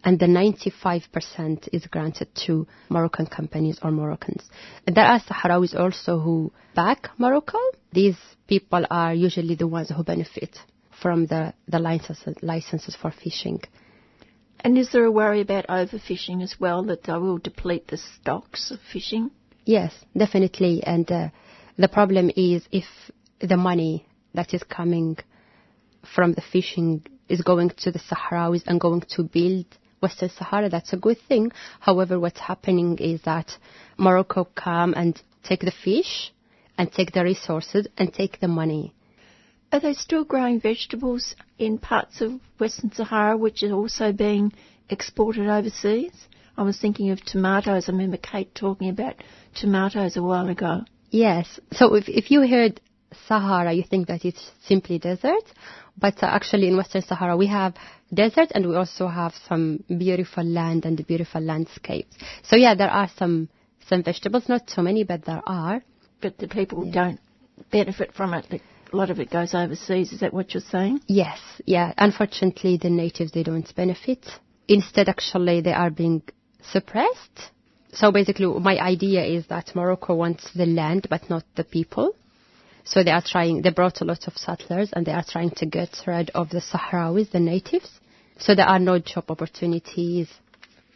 and the 95% is granted to Moroccan companies or Moroccans. There are Sahrawis also who back Morocco. These people are usually the ones who benefit from the, the licenses, licenses for fishing. And is there a worry about overfishing as well, that they will deplete the stocks of fishing? Yes, definitely. And uh, the problem is if the money that is coming from the fishing is going to the Sahrawis and going to build Western Sahara, that's a good thing. However, what's happening is that Morocco come and take the fish and take the resources and take the money. Are they still growing vegetables in parts of Western Sahara which are also being exported overseas? I was thinking of tomatoes. I remember Kate talking about tomatoes a while ago. Yes. So if, if you heard Sahara, you think that it's simply desert. But actually, in Western Sahara, we have desert and we also have some beautiful land and beautiful landscapes. So yeah, there are some some vegetables, not so many, but there are. But the people yeah. don't benefit from it. A lot of it goes overseas. Is that what you're saying? Yes. Yeah. Unfortunately, the natives they don't benefit. Instead, actually, they are being suppressed. So basically, my idea is that Morocco wants the land, but not the people. So they are trying, they brought a lot of settlers and they are trying to get rid of the Sahrawis, the natives. So there are no job opportunities,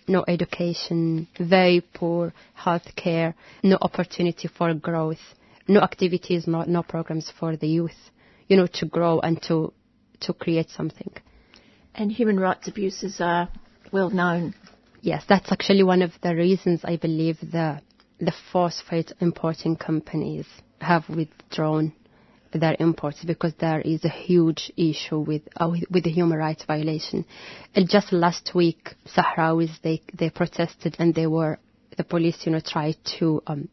no education, very poor health care, no opportunity for growth, no activities, no, no programs for the youth, you know, to grow and to, to create something. And human rights abuses are well known. Yes, that's actually one of the reasons I believe the the phosphate importing companies have withdrawn their imports because there is a huge issue with uh, with, with the human rights violation. And just last week, Sahrawis they they protested and they were the police you know tried to um,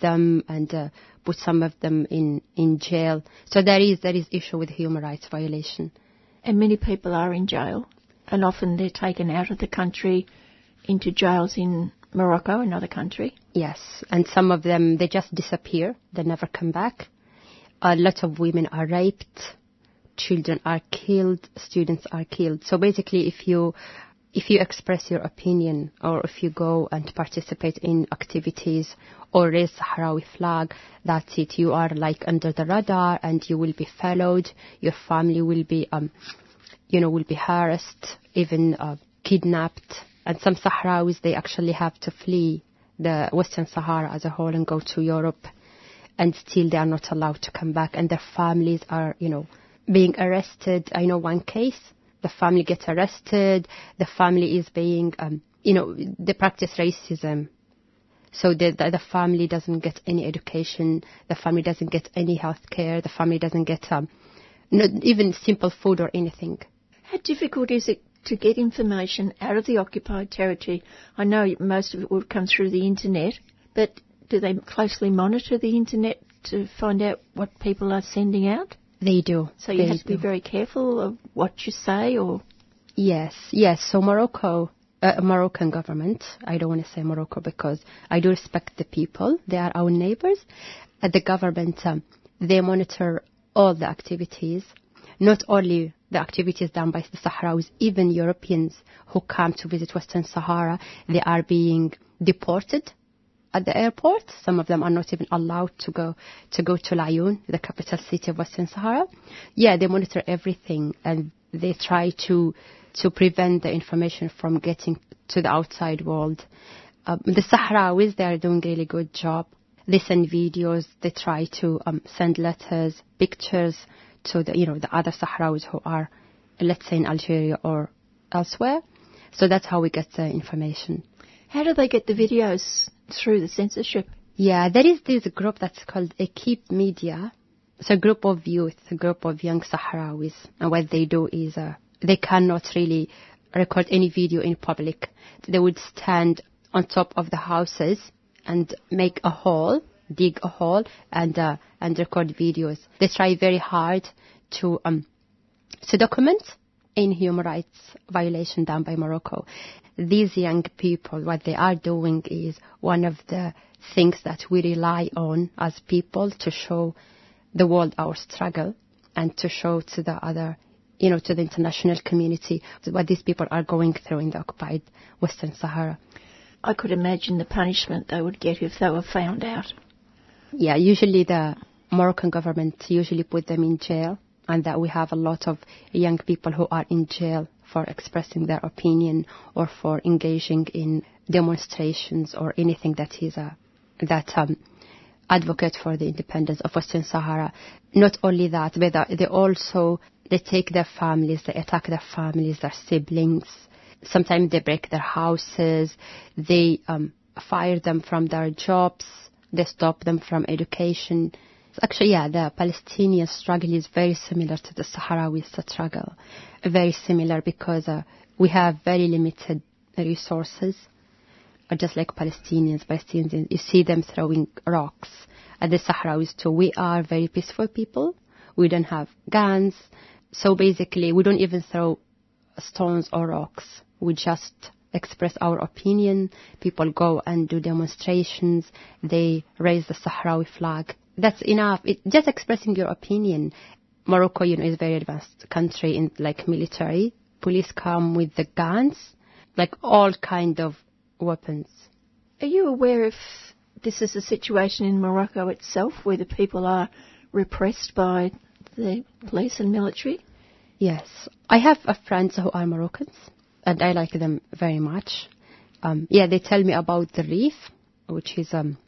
them and uh, put some of them in in jail. So there is there is issue with human rights violation. And many people are in jail, and often they're taken out of the country into jails in Morocco, another country. Yes, and some of them they just disappear. They never come back. A lot of women are raped, children are killed, students are killed. So basically, if you if you express your opinion or if you go and participate in activities or raise Sahrawi flag, that's it. You are like under the radar and you will be followed. Your family will be, um, you know, will be harassed, even uh, kidnapped. And some Sahrawis, they actually have to flee the Western Sahara as a whole and go to Europe. And still they are not allowed to come back and their families are, you know, being arrested. I know one case the family gets arrested, the family is being, um, you know, they practice racism. So the, the, the, family doesn't get any education, the family doesn't get any health care, the family doesn't get um, not even simple food or anything. How difficult is it to get information out of the occupied territory? I know most of it will come through the internet, but do they closely monitor the internet to find out what people are sending out? They do. So you they have to be very careful of what you say, or yes, yes. So Morocco, uh, Moroccan government. I don't want to say Morocco because I do respect the people. They are our neighbors. Uh, the government, um, they monitor all the activities, not only the activities done by the Sahrawis, even Europeans who come to visit Western Sahara, they are being deported at the airport. Some of them are not even allowed to go to go to Laayoune, the capital city of Western Sahara. Yeah, they monitor everything and they try to to prevent the information from getting to the outside world. Um, the Sahrawis, they are doing a really good job. They send videos. They try to um, send letters, pictures to the you know the other Sahrawis who are, let's say, in Algeria or elsewhere. So that's how we get the information. How do they get the videos through the censorship? Yeah, there is this group that's called Equipe Media. It's a group of youth, a group of young Sahrawis, and what they do is uh, they cannot really record any video in public. They would stand on top of the houses and make a hole, dig a hole, and uh, and record videos. They try very hard to um, to document any human rights violation done by Morocco these young people, what they are doing is one of the things that we rely on as people to show the world our struggle and to show to the other, you know, to the international community what these people are going through in the occupied Western Sahara. I could imagine the punishment they would get if they were found out. Yeah, usually the Moroccan government usually put them in jail and that we have a lot of young people who are in jail for expressing their opinion or for engaging in demonstrations or anything that is a that um, advocate for the independence of Western Sahara. Not only that, but they also they take their families, they attack their families, their siblings. Sometimes they break their houses. They um, fire them from their jobs. They stop them from education. Actually, yeah, the Palestinian struggle is very similar to the Sahrawi struggle. Very similar because uh, we have very limited resources. Uh, just like Palestinians, Palestinians, you see them throwing rocks at the Sahrawis too. We are very peaceful people. We don't have guns. So basically, we don't even throw stones or rocks. We just express our opinion. People go and do demonstrations. They raise the Sahrawi flag that's enough. It, just expressing your opinion. Morocco, you know, is a very advanced country in like military. Police come with the guns, like all kind of weapons. Are you aware if this is a situation in Morocco itself where the people are repressed by the police and military? Yes. I have friends who are Moroccans and I like them very much. Um, yeah, they tell me about the reef, which is um,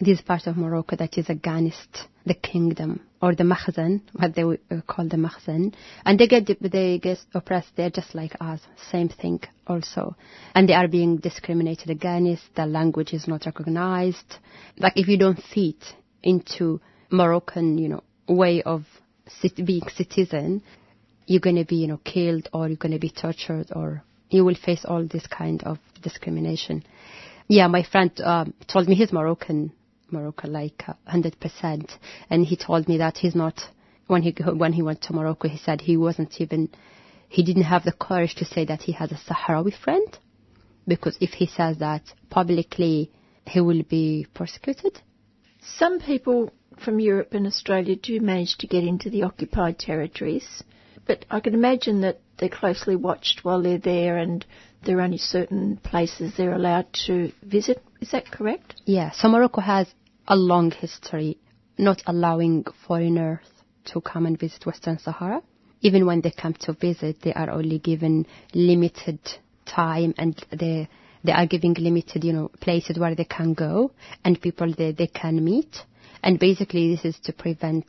this part of Morocco that is a Ghanist the kingdom or the makhzen, what they uh, call the makhzen, and they get they get oppressed. They're just like us, same thing also, and they are being discriminated against. The language is not recognized. Like if you don't fit into Moroccan, you know, way of being citizen, you're to be, you know, killed or you're to be tortured or you will face all this kind of discrimination. Yeah, my friend um, told me he's Moroccan, Morocco like uh, 100%, and he told me that he's not. When he when he went to Morocco, he said he wasn't even. He didn't have the courage to say that he has a Sahrawi friend, because if he says that publicly, he will be persecuted. Some people from Europe and Australia do manage to get into the occupied territories, but I can imagine that they're closely watched while they're there and there are only certain places they're allowed to visit. Is that correct? Yeah, so Morocco has a long history not allowing foreigners to come and visit Western Sahara. Even when they come to visit, they are only given limited time and they they are giving limited, you know, places where they can go and people they, they can meet. And basically this is to prevent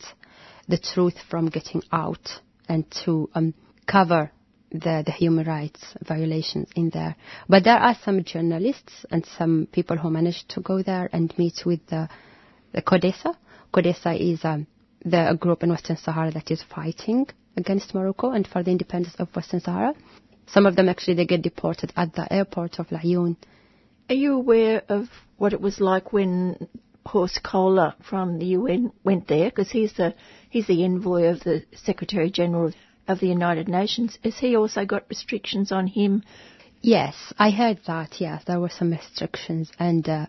the truth from getting out and to um, cover the, the human rights violations in there. But there are some journalists and some people who managed to go there and meet with the, the CODESA. CODESA is um, the group in Western Sahara that is fighting against Morocco and for the independence of Western Sahara. Some of them actually they get deported at the airport of Laayoune. Are you aware of what it was like when Horst Kohler from the UN went there? Because he's the he's the envoy of the Secretary General of the United Nations. Has he also got restrictions on him? Yes, I heard that. Yes, there were some restrictions, and uh,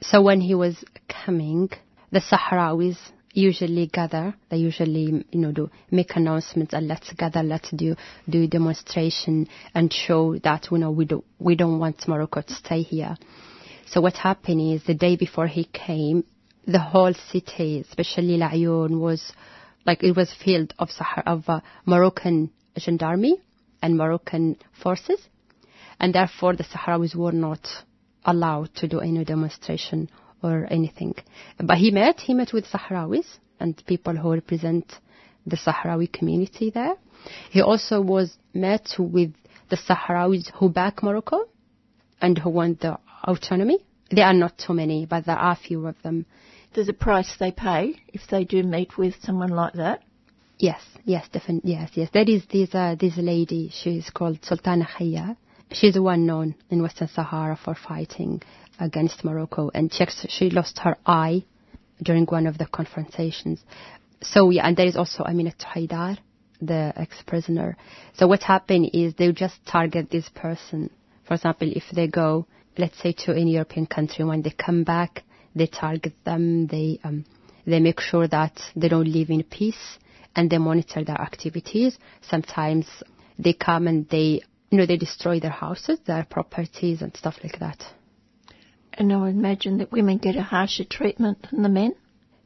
so when he was coming, the Sahrawis usually gather. They usually, you know, do make announcements and let's gather, let's do do demonstration and show that you know we do we don't want Morocco to stay here. So what happened is the day before he came, the whole city, especially Laayoune, was like it was filled of Sahara, of uh, Moroccan gendarmerie and Moroccan forces, and therefore the Sahrawis were not allowed to do any demonstration or anything. But he met, he met with Sahrawis and people who represent the Sahrawi community there. He also was met with the Sahrawis who back Morocco and who want the autonomy. There are not too many, but there are a few of them. There's a price they pay if they do meet with someone like that. Yes, yes, definitely, yes, yes. There is this, uh, this lady, she's called Sultana Khaya. She's well known in Western Sahara for fighting against Morocco, and she, she lost her eye during one of the confrontations. So yeah, and there is also Aminat Haidar, the ex-prisoner. So what happened is they just target this person. For example, if they go, let's say to any European country, when they come back, they target them. They um, they make sure that they don't live in peace, and they monitor their activities. Sometimes they come and they you know they destroy their houses, their properties, and stuff like that. And I imagine that women get a harsher treatment than the men.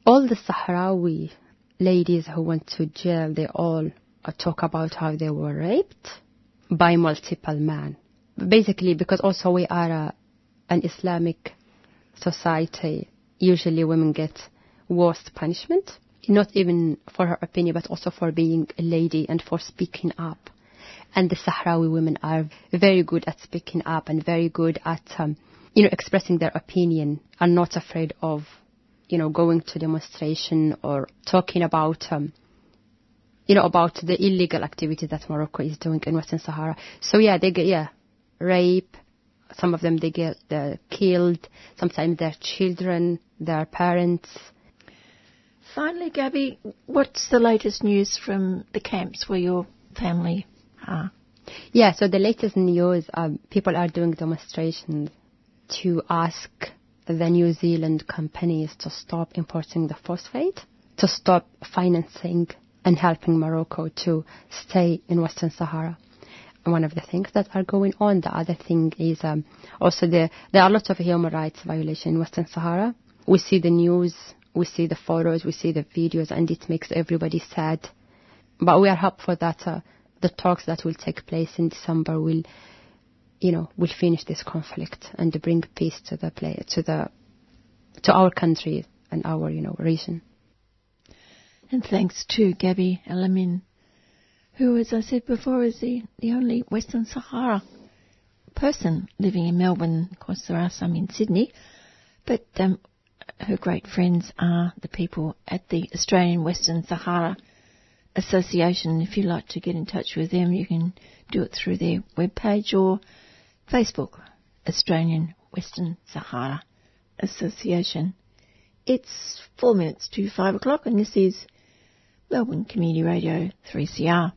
All the Sahrawi ladies who went to jail, they all uh, talk about how they were raped by multiple men. Basically, because also we are a, an Islamic society, usually women get worst punishment, not even for her opinion, but also for being a lady and for speaking up. And the Sahrawi women are very good at speaking up and very good at um, you know, expressing their opinion are not afraid of, you know, going to demonstration or talking about, um, you know, about the illegal activity that Morocco is doing in Western Sahara. So yeah, they get, yeah, rape. Some of them they get uh, killed. Sometimes their children, their parents. Finally, Gabby, what's the latest news from the camps where your family are? Yeah, so the latest news, um, people are doing demonstrations to ask the New Zealand companies to stop importing the phosphate, to stop financing and helping Morocco to stay in Western Sahara. One of the things that are going on. The other thing is um, also the, there are lots of human rights violations in Western Sahara. We see the news, we see the photos, we see the videos, and it makes everybody sad. But we are hopeful that uh, the talks that will take place in December will you know, will finish this conflict and bring peace to the play, to the, to our country and our, you know, region. And thanks to Gabby Elamin, who, as I said before, is the, the only Western Sahara person living in Melbourne. Of course, there are some in Sydney, but um, her great friends are the people at the Australian Western Sahara Association. If you'd like to get in touch with them, you can do it through their webpage or Facebook, Australian Western Sahara Association. It's four minutes to five o'clock, and this is Melbourne Community Radio 3CR.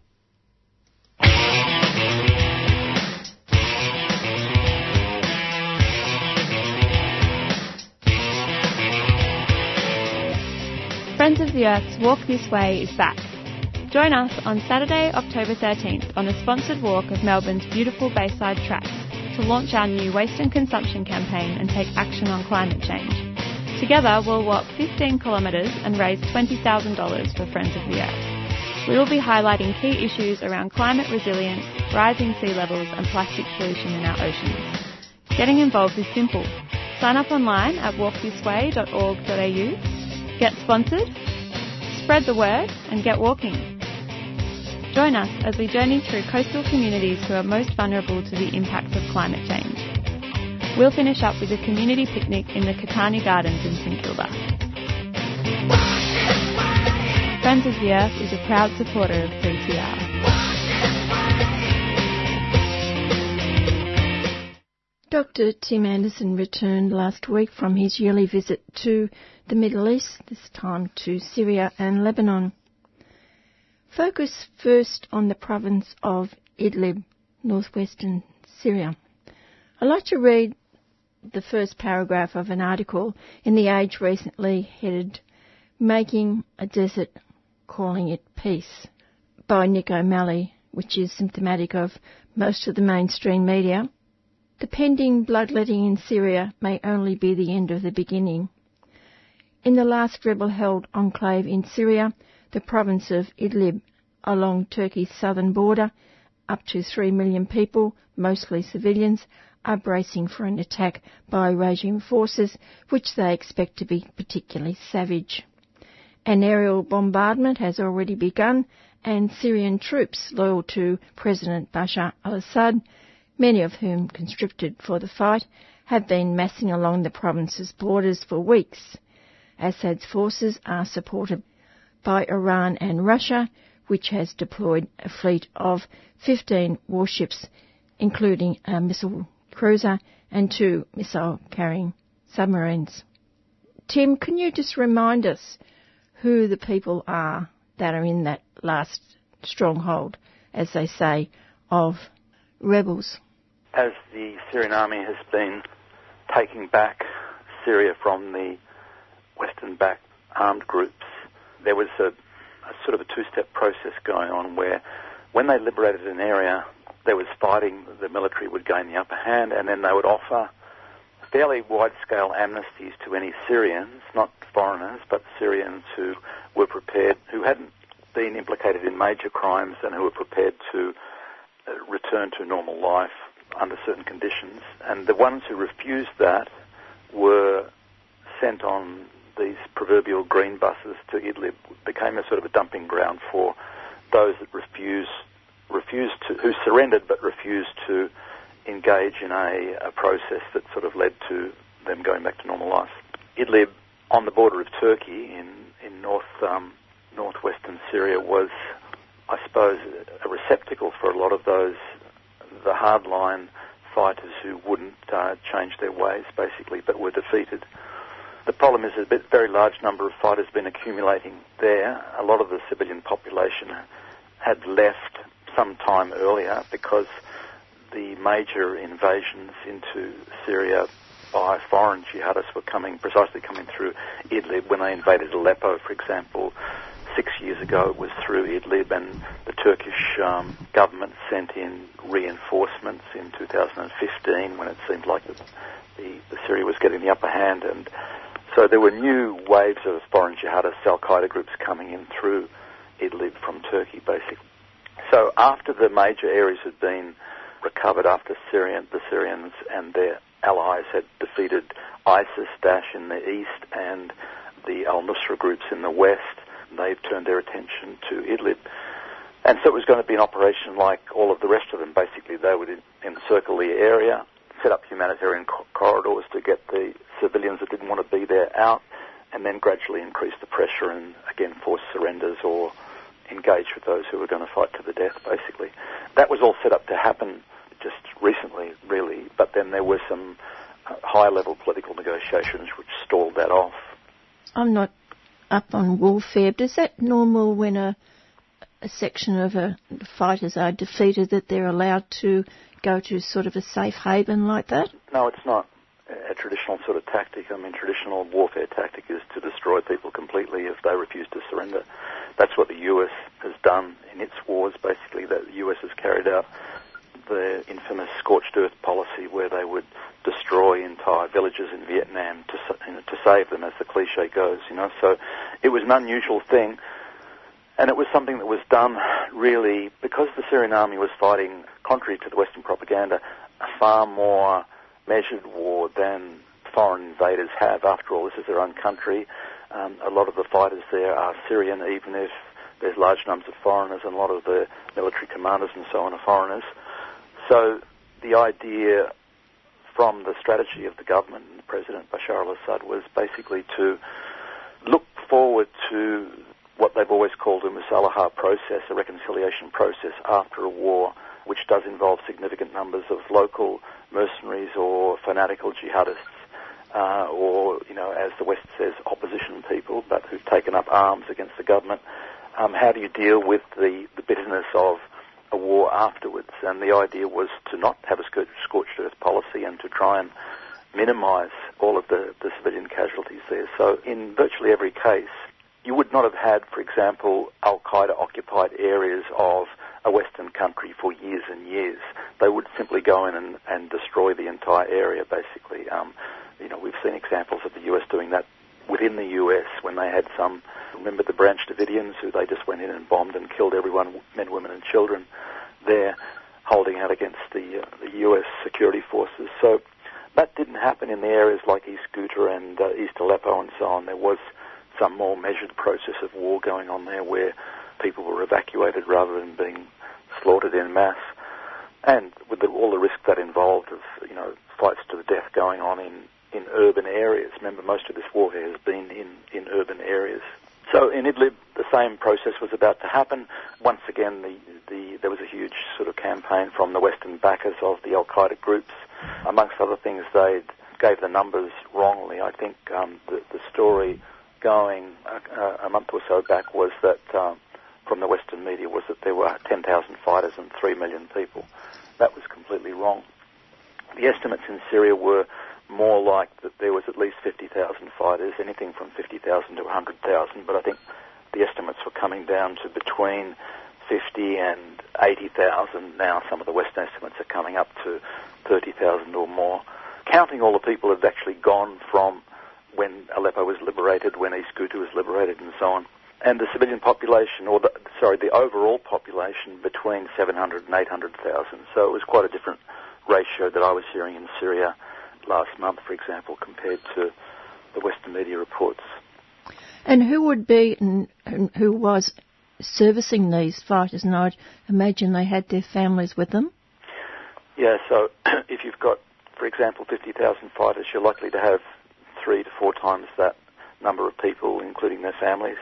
Friends of the Earth's Walk This Way is back. Join us on Saturday, October 13th on a sponsored walk of Melbourne's beautiful Bayside tracks to launch our new waste and consumption campaign and take action on climate change. Together, we'll walk 15 kilometres and raise $20,000 for Friends of the Earth. We will be highlighting key issues around climate resilience, rising sea levels and plastic pollution in our oceans. Getting involved is simple. Sign up online at walkthisway.org.au, get sponsored, spread the word and get walking. Join us as we journey through coastal communities who are most vulnerable to the impacts of climate change. We'll finish up with a community picnic in the Catani Gardens in St Kilda. Friends of the Earth is a proud supporter of 3CR. Dr. Tim Anderson returned last week from his yearly visit to the Middle East, this time to Syria and Lebanon. Focus first on the province of Idlib, northwestern Syria. I'd like to read the first paragraph of an article in The Age recently headed Making a Desert, Calling It Peace by Nick O'Malley, which is symptomatic of most of the mainstream media. The pending bloodletting in Syria may only be the end of the beginning. In the last rebel held enclave in Syria, the province of Idlib along Turkey's southern border. Up to 3 million people, mostly civilians, are bracing for an attack by regime forces, which they expect to be particularly savage. An aerial bombardment has already begun, and Syrian troops loyal to President Bashar al-Assad, many of whom conscripted for the fight, have been massing along the province's borders for weeks. Assad's forces are supported by Iran and Russia, which has deployed a fleet of 15 warships, including a missile cruiser and two missile carrying submarines. Tim, can you just remind us who the people are that are in that last stronghold, as they say, of rebels? As the Syrian army has been taking back Syria from the Western backed armed groups, there was a, a sort of a two-step process going on where when they liberated an area, there was fighting, the military would gain the upper hand, and then they would offer fairly wide-scale amnesties to any Syrians, not foreigners, but Syrians who were prepared, who hadn't been implicated in major crimes and who were prepared to uh, return to normal life under certain conditions. And the ones who refused that were sent on these proverbial green buses to Idlib became a sort of a dumping ground for those that refuse refused to who surrendered but refused to engage in a, a process that sort of led to them going back to normal life. Idlib, on the border of Turkey in in north um, northwestern Syria, was I suppose a receptacle for a lot of those the hardline fighters who wouldn't uh, change their ways basically, but were defeated the problem is a very large number of fighters been accumulating there. A lot of the civilian population had left some time earlier because the major invasions into Syria by foreign jihadists were coming, precisely coming through Idlib. When they invaded Aleppo, for example, six years ago it was through Idlib, and the Turkish um, government sent in reinforcements in 2015 when it seemed like the, the, the Syria was getting the upper hand, and so there were new waves of foreign jihadists, Al Qaeda groups coming in through Idlib from Turkey, basically. So after the major areas had been recovered, after Syrian, the Syrians and their allies had defeated ISIS, Daesh in the east, and the Al Nusra groups in the west, they've turned their attention to Idlib. And so it was going to be an operation like all of the rest of them. Basically, they would encircle the area, set up humanitarian co- corridors to get the civilians that didn't want to be there out, and then gradually increase the pressure and again force surrenders or engage with those who were going to fight to the death, basically. That was all set up to happen just recently, really, but then there were some uh, high level political negotiations which stalled that off. I'm not up on warfare, but is that normal when a, a section of a, fighters are defeated that they're allowed to go to sort of a safe haven like that? No, it's not traditional sort of tactic. I mean, traditional warfare tactic is to destroy people completely if they refuse to surrender. That's what the US has done in its wars. Basically, that the US has carried out the infamous scorched earth policy where they would destroy entire villages in Vietnam to, you know, to save them, as the cliche goes. You know, so it was an unusual thing. And it was something that was done really because the Syrian army was fighting, contrary to the Western propaganda, a far more measured war than foreign invaders have. After all, this is their own country. Um, a lot of the fighters there are Syrian, even if there's large numbers of foreigners, and a lot of the military commanders and so on are foreigners. So the idea from the strategy of the government and President Bashar al-Assad was basically to look forward to what they've always called a musalaha process, a reconciliation process after a war, which does involve significant numbers of local mercenaries or fanatical jihadists, uh, or, you know, as the West says, opposition people, but who've taken up arms against the government. Um, how do you deal with the, the bitterness of a war afterwards? And the idea was to not have a scorched earth policy and to try and minimise all of the, the civilian casualties there. So in virtually every case, you would not have had, for example, Al Qaeda occupied areas of a Western country for years and years. They would simply go in and, and destroy the entire area, basically. Um, you know, we've seen examples of the US doing that within the US when they had some. Remember the Branch Davidians, who they just went in and bombed and killed everyone, men, women, and children, there, holding out against the uh, the US security forces. So that didn't happen in the areas like East Ghouta and uh, East Aleppo and so on. There was some more measured process of war going on there where people were evacuated rather than being slaughtered in mass. And with the, all the risk that involved of, you know, fights to the death going on in, in urban areas. Remember, most of this warfare has been in, in urban areas. So in Idlib, the same process was about to happen. Once again, the, the, there was a huge sort of campaign from the Western backers of the Al Qaeda groups. Amongst other things, they gave the numbers wrongly. I think um, the, the story going a, a, month or so back was that um, from the Western media was that there were 10,000 fighters and 3 million people. That was completely wrong. The estimates in Syria were more like that there was at least 50,000 fighters, anything from 50,000 to 100,000, but I think the estimates were coming down to between 50 and 80,000. Now some of the Western estimates are coming up to 30,000 or more. Counting all the people that have actually gone from when Aleppo was liberated, when East Ghouta was liberated, and so on. And the civilian population, or the, sorry, the overall population between 700 and 800,000. So it was quite a different ratio that I was hearing in Syria last month, for example, compared to the Western media reports. And who would be and who was servicing these fighters? And I'd imagine they had their families with them. Yeah, so if you've got, for example, 50,000 fighters, you're likely to have three to four times that number of people, including their families.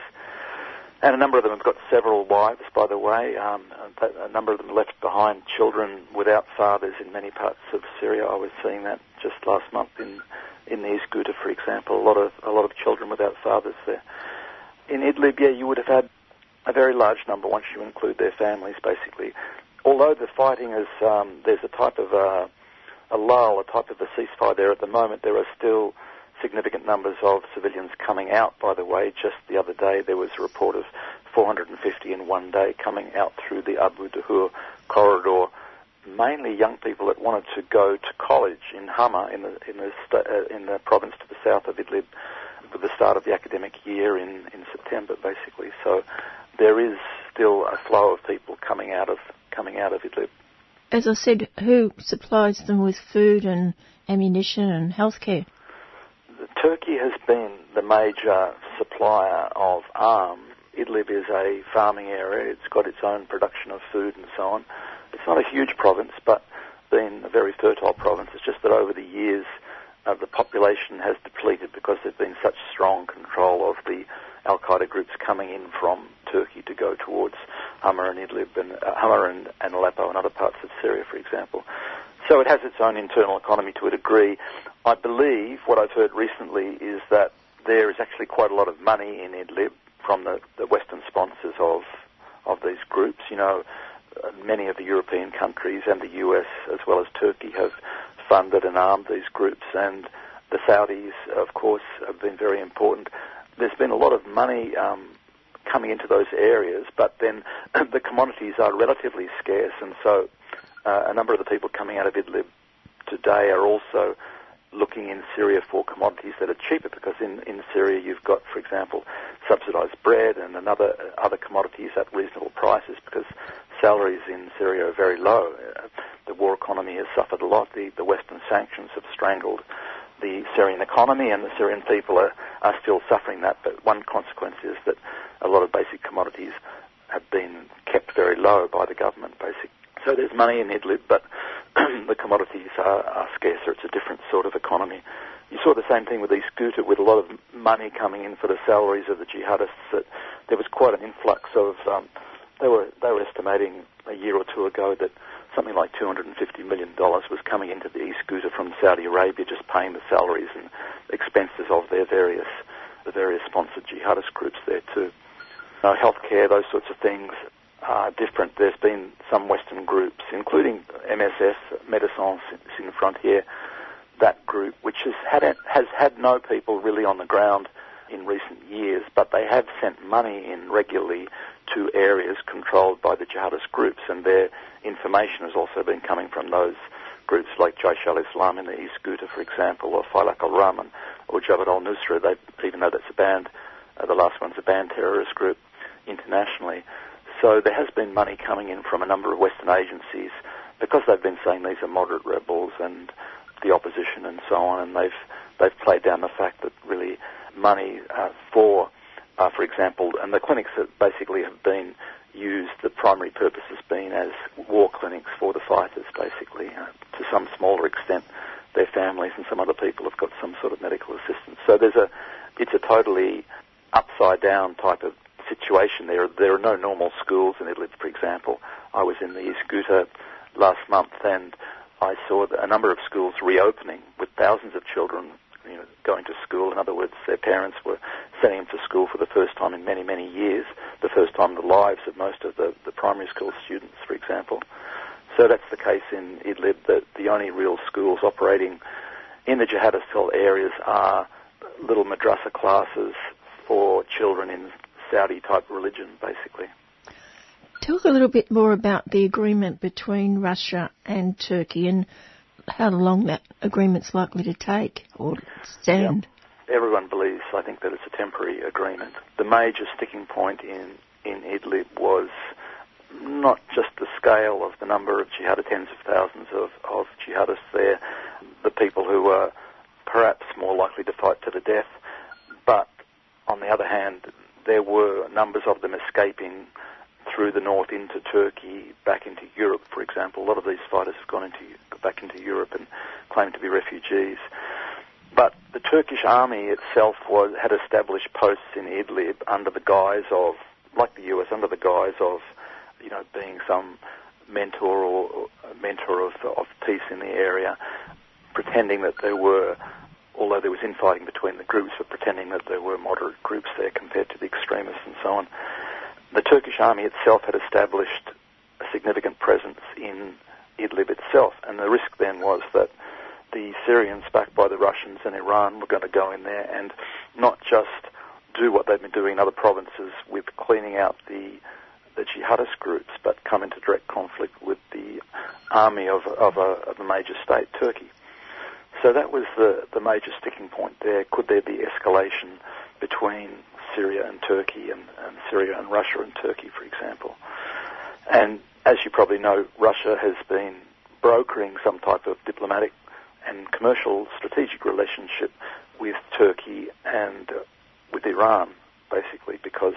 And a number of them have got several wives, by the way. Um, a number of them left behind children without fathers in many parts of Syria. I was seeing that just last month in in the East Ghouta, for example. A lot of a lot of children without fathers there. In Idlib, yeah, you would have had a very large number once you include their families, basically. Although the fighting is um, there's a type of a, a lull, a type of a ceasefire there at the moment. There are still significant numbers of civilians coming out, by the way. Just the other day, there was a report of 450 in one day coming out through the Abu Dahur corridor. Mainly young people that wanted to go to college in Hama, in the in the uh, in the province to the south of Idlib, with the start of the academic year in in September, basically. So there is still a flow of people coming out of coming out of Idlib. As I said, who supplies them with food and ammunition and healthcare? Turkey has been the major supplier of arms Idlib is a farming area. It's got its own production of food and so on. It's not a huge province, but been a very fertile province. It's just that over the years, uh, the population has depleted because there's been such strong control of the Al Qaeda groups coming in from Turkey to go towards Hama and Idlib and uh, Hama and, and Aleppo and other parts of Syria, for example. So it has its own internal economy to a degree. I believe what I've heard recently is that there is actually quite a lot of money in Idlib from the, the Western sponsors of of these groups. You know, uh, many of the European countries and the US, as well as Turkey, have funded and armed these groups, and the Saudis, of course, have been very important. There's been a lot of money um, coming into those areas, but then the commodities are relatively scarce, and so uh, a number of the people coming out of Idlib today are also looking in Syria for commodities that are cheaper because in, in Syria you've got, for example, subsidized bread and another other commodities at reasonable prices because salaries in Syria are very low. Uh, the war economy has suffered a lot. The, the Western sanctions have strangled the Syrian economy and the Syrian people are, are still suffering that. But one consequence is that a lot of basic commodities have been kept very low by the government, basically. So there's money in Idlib, but the commodities are, are scarcer. It's a different sort of economy. You saw the same thing with East Ghouta, with a lot of money coming in for the salaries of the jihadists. That there was quite an influx of. Um, they were they were estimating a year or two ago that something like 250 million dollars was coming into the East Ghouta from Saudi Arabia, just paying the salaries and expenses of their various the various sponsored jihadist groups there too. Uh, healthcare, those sorts of things different. There's been some Western groups, including MSF, Médecins Sans Frontières, that group, which has had has had no people really on the ground in recent years, but they have sent money in regularly to areas controlled by the jihadist groups, and their information has also been coming from those groups like Jaish al-Islam in the East Ghouta, for example, or Faylaq al-Rahman, or Jabhat al-Nusra, they, even though that's a banned, uh, the last one's a banned terrorist group internationally. So there has been money coming in from a number of Western agencies because they've been saying these are moderate rebels and the opposition and so on, and they've they've played down the fact that really money uh, for, uh, for example, and the clinics that basically have been used, the primary purpose has been as war clinics for the fighters, basically, uh, to some smaller extent. Their families and some other people have got some sort of medical assistance. So there's a, it's a totally upside down type of situation there. There are no normal schools in Idlib, for example. I was in the East Ghouta last month and I saw a number of schools reopening with thousands of children you know, going to school. In other words, their parents were sending them to school for the first time in many, many years, the first time in the lives of most of the, the primary school students, for example. So that's the case in Idlib, that the only real schools operating in the jihadist held areas are little madrasa classes for children in Saudi type religion, basically. Talk a little bit more about the agreement between Russia and Turkey and how long that agreement's likely to take or stand. Yep. Everyone believes, I think, that it's a temporary agreement. The major sticking point in, in Idlib was not just the scale of the number of jihadists, tens of thousands of, of jihadists there, the people who were perhaps more likely to fight to the death, but on the other hand, there were numbers of them escaping through the north into Turkey, back into Europe, for example. A lot of these fighters have gone into back into Europe and claimed to be refugees. But the Turkish army itself was, had established posts in Idlib under the guise of, like the US, under the guise of, you know, being some mentor or mentor of, of peace in the area, pretending that there were, although there was infighting between the groups, but pretending that there were moderate groups there compared to the extremists and so on. The Turkish army itself had established a significant presence in Idlib itself, and the risk then was that the Syrians, backed by the Russians and Iran, were going to go in there and not just do what they've been doing in other provinces with cleaning out the the jihadist groups, but come into direct conflict with the army of, of, a, of a major state, Turkey. So that was the, the major sticking point there. Could there be escalation between Syria and Turkey and, and Syria and Russia and Turkey, for example? And as you probably know, Russia has been brokering some type of diplomatic and commercial strategic relationship with Turkey and with Iran, basically, because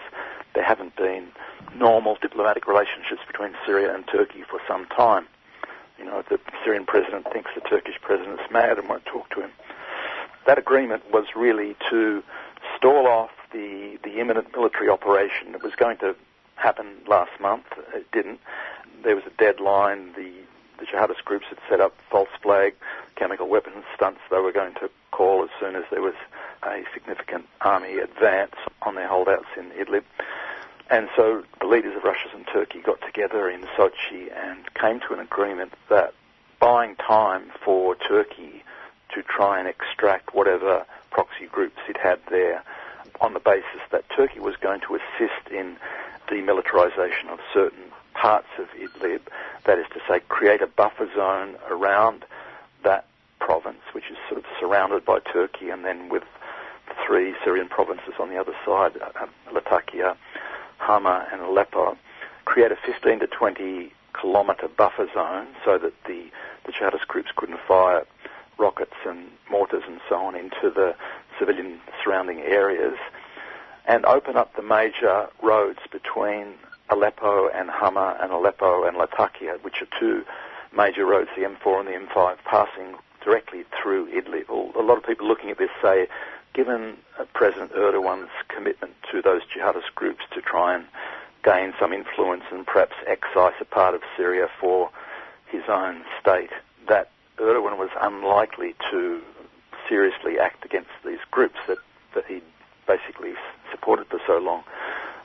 there haven't been normal diplomatic relationships between Syria and Turkey for some time. You know, the Syrian president thinks the Turkish president is mad and won't talk to him. That agreement was really to stall off the, the imminent military operation that was going to happen last month. It didn't. There was a deadline. The, the jihadist groups had set up false flag chemical weapons stunts they were going to call as soon as there was a significant army advance on their holdouts in Idlib. And so the leaders of Russia and Turkey got together in Sochi and came to an agreement that buying time for Turkey to try and extract whatever proxy groups it had there on the basis that Turkey was going to assist in demilitarization of certain parts of Idlib, that is to say, create a buffer zone around that province, which is sort of surrounded by Turkey, and then with three Syrian provinces on the other side, uh, Latakia, Hama, and Aleppo, create a 15 to 20 kilometre buffer zone so that the, the jihadist groups couldn't fire rockets and mortars and so on into the civilian surrounding areas, and open up the major roads between Aleppo and Hama and Aleppo and Latakia, which are two major roads, the M4 and the M5, passing directly through Idlib. A lot of people looking at this say, given President Erdogan's commitment to those jihadist groups to try and gain some influence and perhaps excise a part of Syria for his own state, that Erdogan was unlikely to seriously act against these groups that, that he basically supported for so long.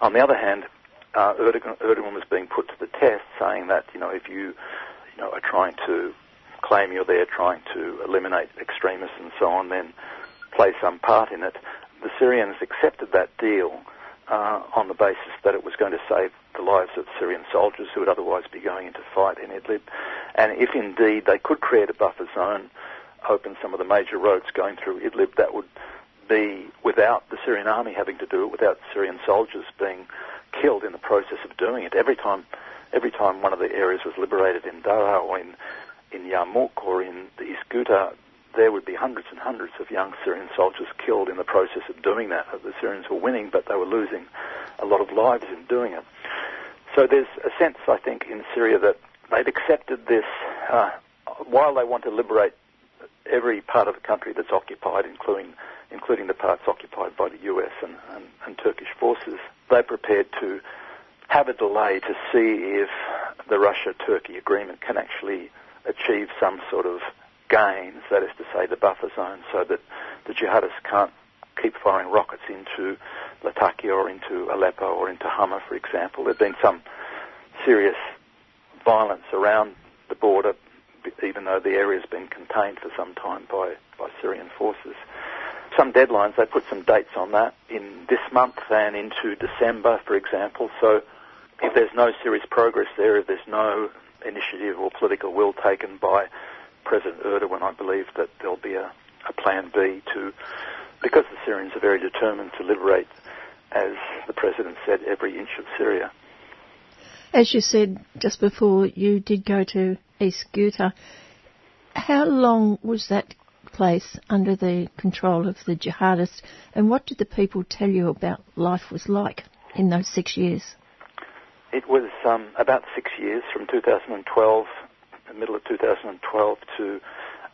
On the other hand, uh, Erdogan, Erdogan was being put to the test, saying that you know if you you know are trying to claim you're there trying to eliminate extremists and so on, then play some part in it. The Syrians accepted that deal uh, on the basis that it was going to save the lives of Syrian soldiers who would otherwise be going into fight in Idlib. And if indeed they could create a buffer zone, open some of the major roads going through Idlib, that would be without the Syrian army having to do it, without Syrian soldiers being killed in the process of doing it. Every time, every time one of the areas was liberated in Daraa or in in Yarmouk or in the East Ghouta, there would be hundreds and hundreds of young Syrian soldiers killed in the process of doing that. The Syrians were winning, but they were losing a lot of lives in doing it. So there's a sense, I think, in Syria that they've accepted this, uh, while they want to liberate every part of the country that's occupied, including including the parts occupied by the US and, and, and Turkish forces, they're prepared to have a delay to see if the Russia-Turkey agreement can actually achieve some sort of gains, that is to say the buffer zone, so that the jihadists can't keep firing rockets into Latakia or into Aleppo or into Hama, for example. There's been some serious violence around the border, even though the area's been contained for some time by, by Syrian forces. Some deadlines, they put some dates on that in this month and into December, for example. So if there's no serious progress there, if there's no initiative or political will taken by President Erdogan, I believe that there'll be a, a plan B to, because the Syrians are very determined to liberate, as the President said, every inch of Syria. As you said just before, you did go to East Ghouta. How long was that place under the control of the jihadists, and what did the people tell you about life was like in those six years? It was um, about six years, from 2012, the middle of 2012 to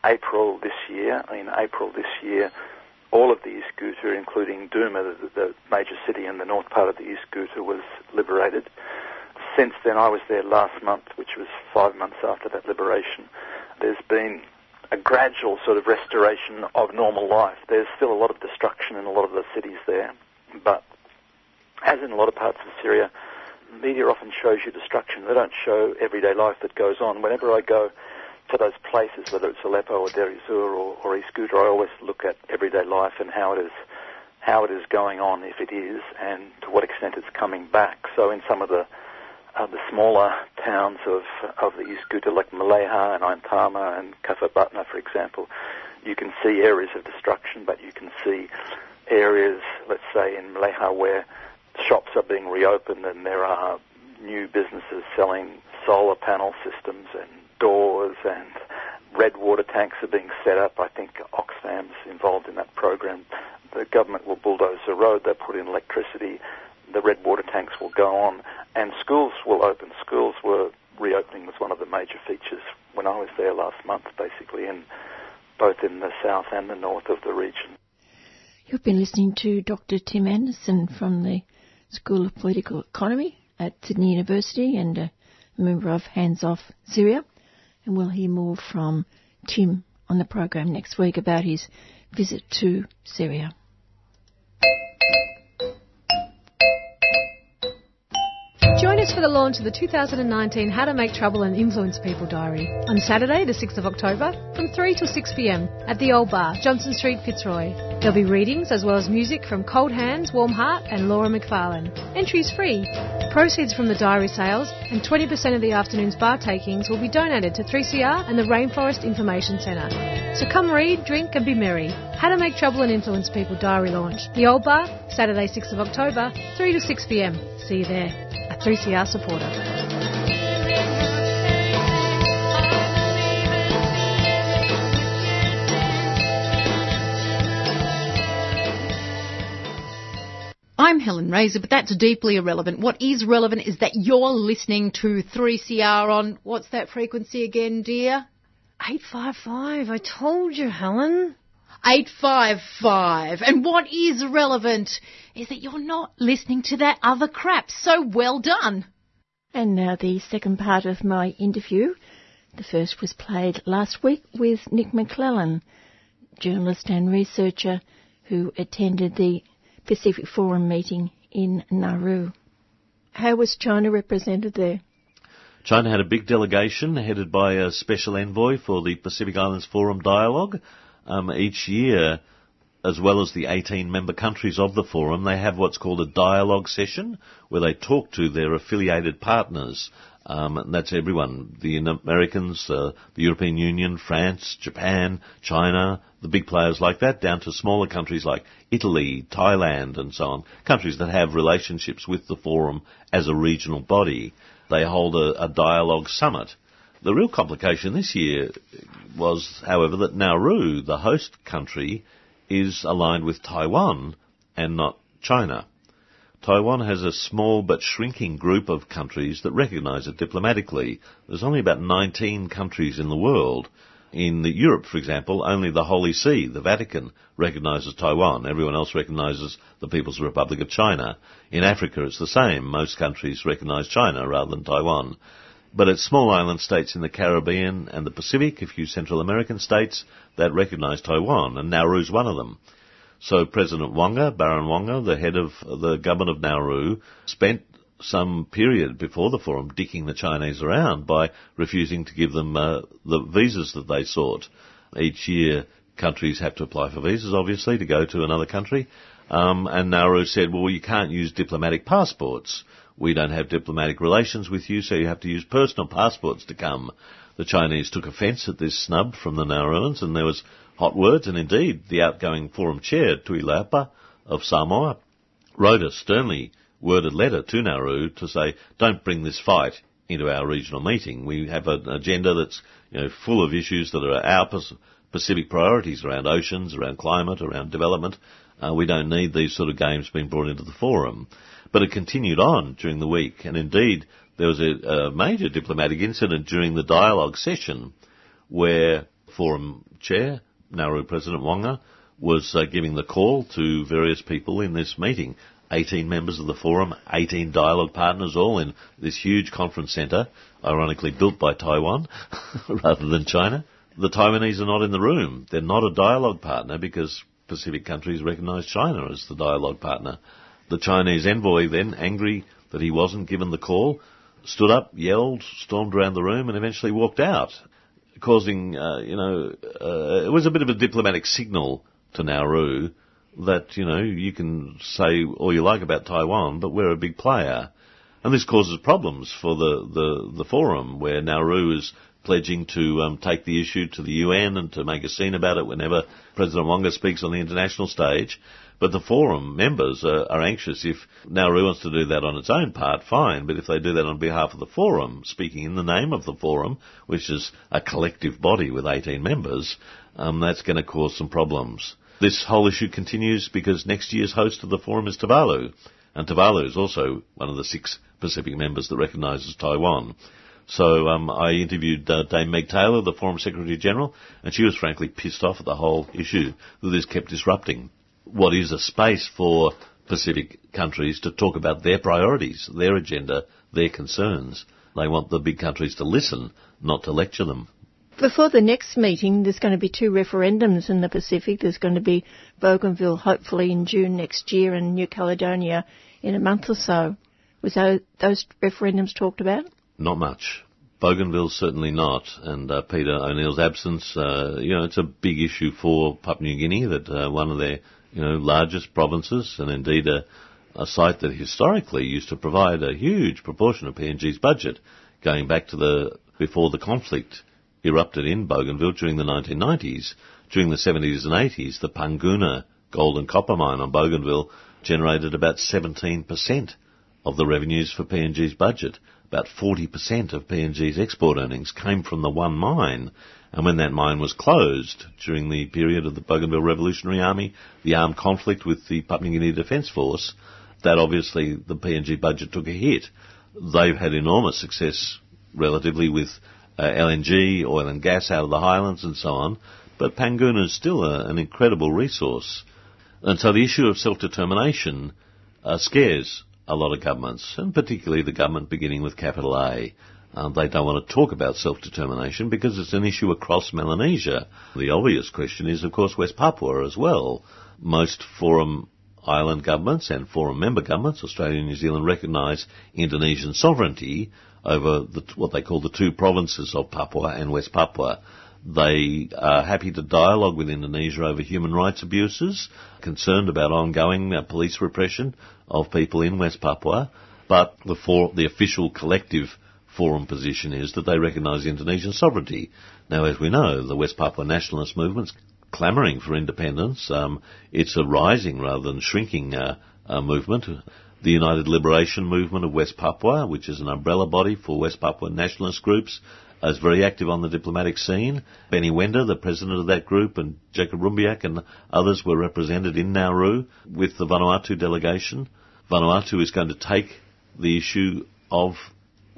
April this year. In April this year, all of the East Ghouta, including Douma, the, the, major city in the north part of the East Ghouta, was liberated. Since then, I was there last month, which was five months after that liberation. There's been a gradual sort of restoration of normal life. There's still a lot of destruction in a lot of the cities there, but as in a lot of parts of Syria, media often shows you destruction. They don't show everyday life that goes on. Whenever I go to those places, whether it's Aleppo or Deir ez-Zor or, or East Ghouta, I always look at everyday life and how it is how it is going on, if it is, and to what extent it's coming back. So in some of the uh, the smaller towns of of the East Ghouta, like Maleha and Ain Tarma and Kafr Batna, for example, you can see areas of destruction, but you can see areas, let's say in Maleha, where shops are being reopened and there are new businesses selling solar panel systems and doors and red water tanks are being set up. I think Oxfam's involved in that program. The government will bulldoze the road. They'll put in electricity. the red water tanks will go on, and schools will open. Schools were reopening was one of the major features when I was there last month, basically, in both in the south and the north of the region. You've been listening to Dr. Tim Anderson from the School of Political Economy at Sydney University and a member of Hands Off Syria. And we'll hear more from Tim on the program next week about his visit to Syria. Join us for the launch of the 2019 How to Make Trouble and Influence People diary on Saturday, the 6th of October, from 3 till 6 pm at the Old Bar, Johnson Street, Fitzroy. There'll be readings as well as music from Cold Hands, Warm Heart, and Laura McFarlane. Entry is free. Proceeds from the diary sales and 20% of the afternoon's bar takings will be donated to 3CR and the Rainforest Information Centre. So come read, drink, and be merry. How to Make Trouble and Influence People diary launch. The Old Bar, Saturday, 6th of October, 3 to 6 pm. See you there 3CR supporter. I'm Helen Razer, but that's deeply irrelevant. What is relevant is that you're listening to 3CR on, what's that frequency again, dear? 855. I told you, Helen. 855. And what is relevant is that you're not listening to that other crap. So well done. And now the second part of my interview. The first was played last week with Nic Maclellan, journalist and researcher who attended the Pacific Forum meeting in Nauru. How was China represented there? China had a big delegation headed by a special envoy for the Pacific Islands Forum Dialogue. Um, each year, as well as the 18 member countries of the forum, they have what's called a dialogue session where they talk to their affiliated partners. Um, that's everyone, the Americans, uh, the European Union, France, Japan, China, the big players like that, down to smaller countries like Italy, Thailand and so on, countries that have relationships with the forum as a regional body. They hold a, a dialogue summit. The real complication this year was, however, that Nauru, the host country, is aligned with Taiwan and not China. Taiwan has a small but shrinking group of countries that recognise it diplomatically. There's only about 19 countries in the world. In Europe, for example, only the Holy See, the Vatican, recognises Taiwan. Everyone else recognises the People's Republic of China. In Africa, it's the same. Most countries recognise China rather than Taiwan. But it's small island states in the Caribbean and the Pacific, a few Central American states, that recognise Taiwan, and Nauru's one of them. So President Waqa, Baron Waqa, the head of the government of Nauru, spent some period before the forum dicking the Chinese around by refusing to give them uh, the visas that they sought. Each year, countries have to apply for visas, obviously, to go to another country. Um, and Nauru said, well, you can't use diplomatic passports. We don't have diplomatic relations with you, so you have to use personal passports to come. The Chinese took offence at this snub from the Nauruans, and there was hot words, and indeed, the outgoing forum chair, Tuilaepa of Samoa, wrote a sternly worded letter to Nauru to say, don't bring this fight into our regional meeting. We have an agenda that's you know, full of issues that are our Pacific priorities around oceans, around climate, around development. Uh, we don't need these sort of games being brought into the forum. But it continued on during the week, and indeed there was a, a major diplomatic incident during the dialogue session where forum chair, Nauru President Waqa, was uh, giving the call to various people in this meeting. 18 members of the forum, 18 dialogue partners, all in this huge conference centre, ironically built by Taiwan rather than China. The Taiwanese are not in the room. They're not a dialogue partner because Pacific countries recognise China as the dialogue partner. The Chinese envoy then, angry that he wasn't given the call, stood up, yelled, stormed around the room, and eventually walked out, causing, uh, you know, uh, it was a bit of a diplomatic signal to Nauru that, you know, you can say all you like about Taiwan, but we're a big player. And this causes problems for the, the, the forum, where Nauru is pledging to um, take the issue to the UN and to make a scene about it whenever President Waqa speaks on the international stage. But the forum members are, are, anxious if Nauru wants to do that on its own part, fine. But if they do that on behalf of the forum, speaking in the name of the forum, which is a collective body with 18 members, um, that's going to cause some problems. This whole issue continues because next year's host of the forum is Tuvalu. And Tuvalu is also one of the six Pacific members that recognises Taiwan. So um, I interviewed uh, Dame Meg Taylor, the Forum Secretary General, and she was frankly pissed off at the whole issue that this kept disrupting what is a space for Pacific countries to talk about their priorities, their agenda, their concerns. They want the big countries to listen, not to lecture them. Before the next meeting, there's going to be two referendums in the Pacific. There's going to be Bougainville, hopefully in June next year, and New Caledonia in a month or so. Was those referendums talked about? Not much. Bougainville certainly not, and uh, Peter O'Neill's absence, uh, you know, it's a big issue for Papua New Guinea that uh, one of their, you know, largest provinces, and indeed a, a site that historically used to provide a huge proportion of PNG's budget, going back to the before the conflict erupted in Bougainville during the 1990s. During the 70s and 80s, the Panguna gold and copper mine on Bougainville generated about 17% of the revenues for PNG's budget. About 40% of PNG's export earnings came from the one mine. And when that mine was closed during the period of the Bougainville Revolutionary Army, the armed conflict with the Papua New Guinea Defence Force, that obviously the PNG budget took a hit. They've had enormous success relatively with uh, LNG, oil and gas out of the highlands and so on, but Panguna is still a, an incredible resource. And so the issue of self-determination uh, scares a lot of governments, and particularly the government beginning with capital A. Uh, they don't want to talk about self-determination because it's an issue across Melanesia. The obvious question is, of course, West Papua as well. Most Forum Island governments and Forum member governments, Australia and New Zealand, recognise Indonesian sovereignty over the, what they call the two provinces of Papua and West Papua. They are happy to dialogue with Indonesia over human rights abuses, concerned about ongoing uh, police repression of people in West Papua, but the, for, the official collective forum position is that they recognise Indonesian sovereignty. Now, as we know, the West Papua nationalist movement's clamouring for independence. Um, it's a rising rather than shrinking uh, uh, movement. The United Liberation Movement of West Papua, which is an umbrella body for West Papua nationalist groups, is very active on the diplomatic scene. Benny Wenda, the president of that group, and Jacob Rumbiak and others were represented in Nauru with the Vanuatu delegation. Vanuatu is going to take the issue of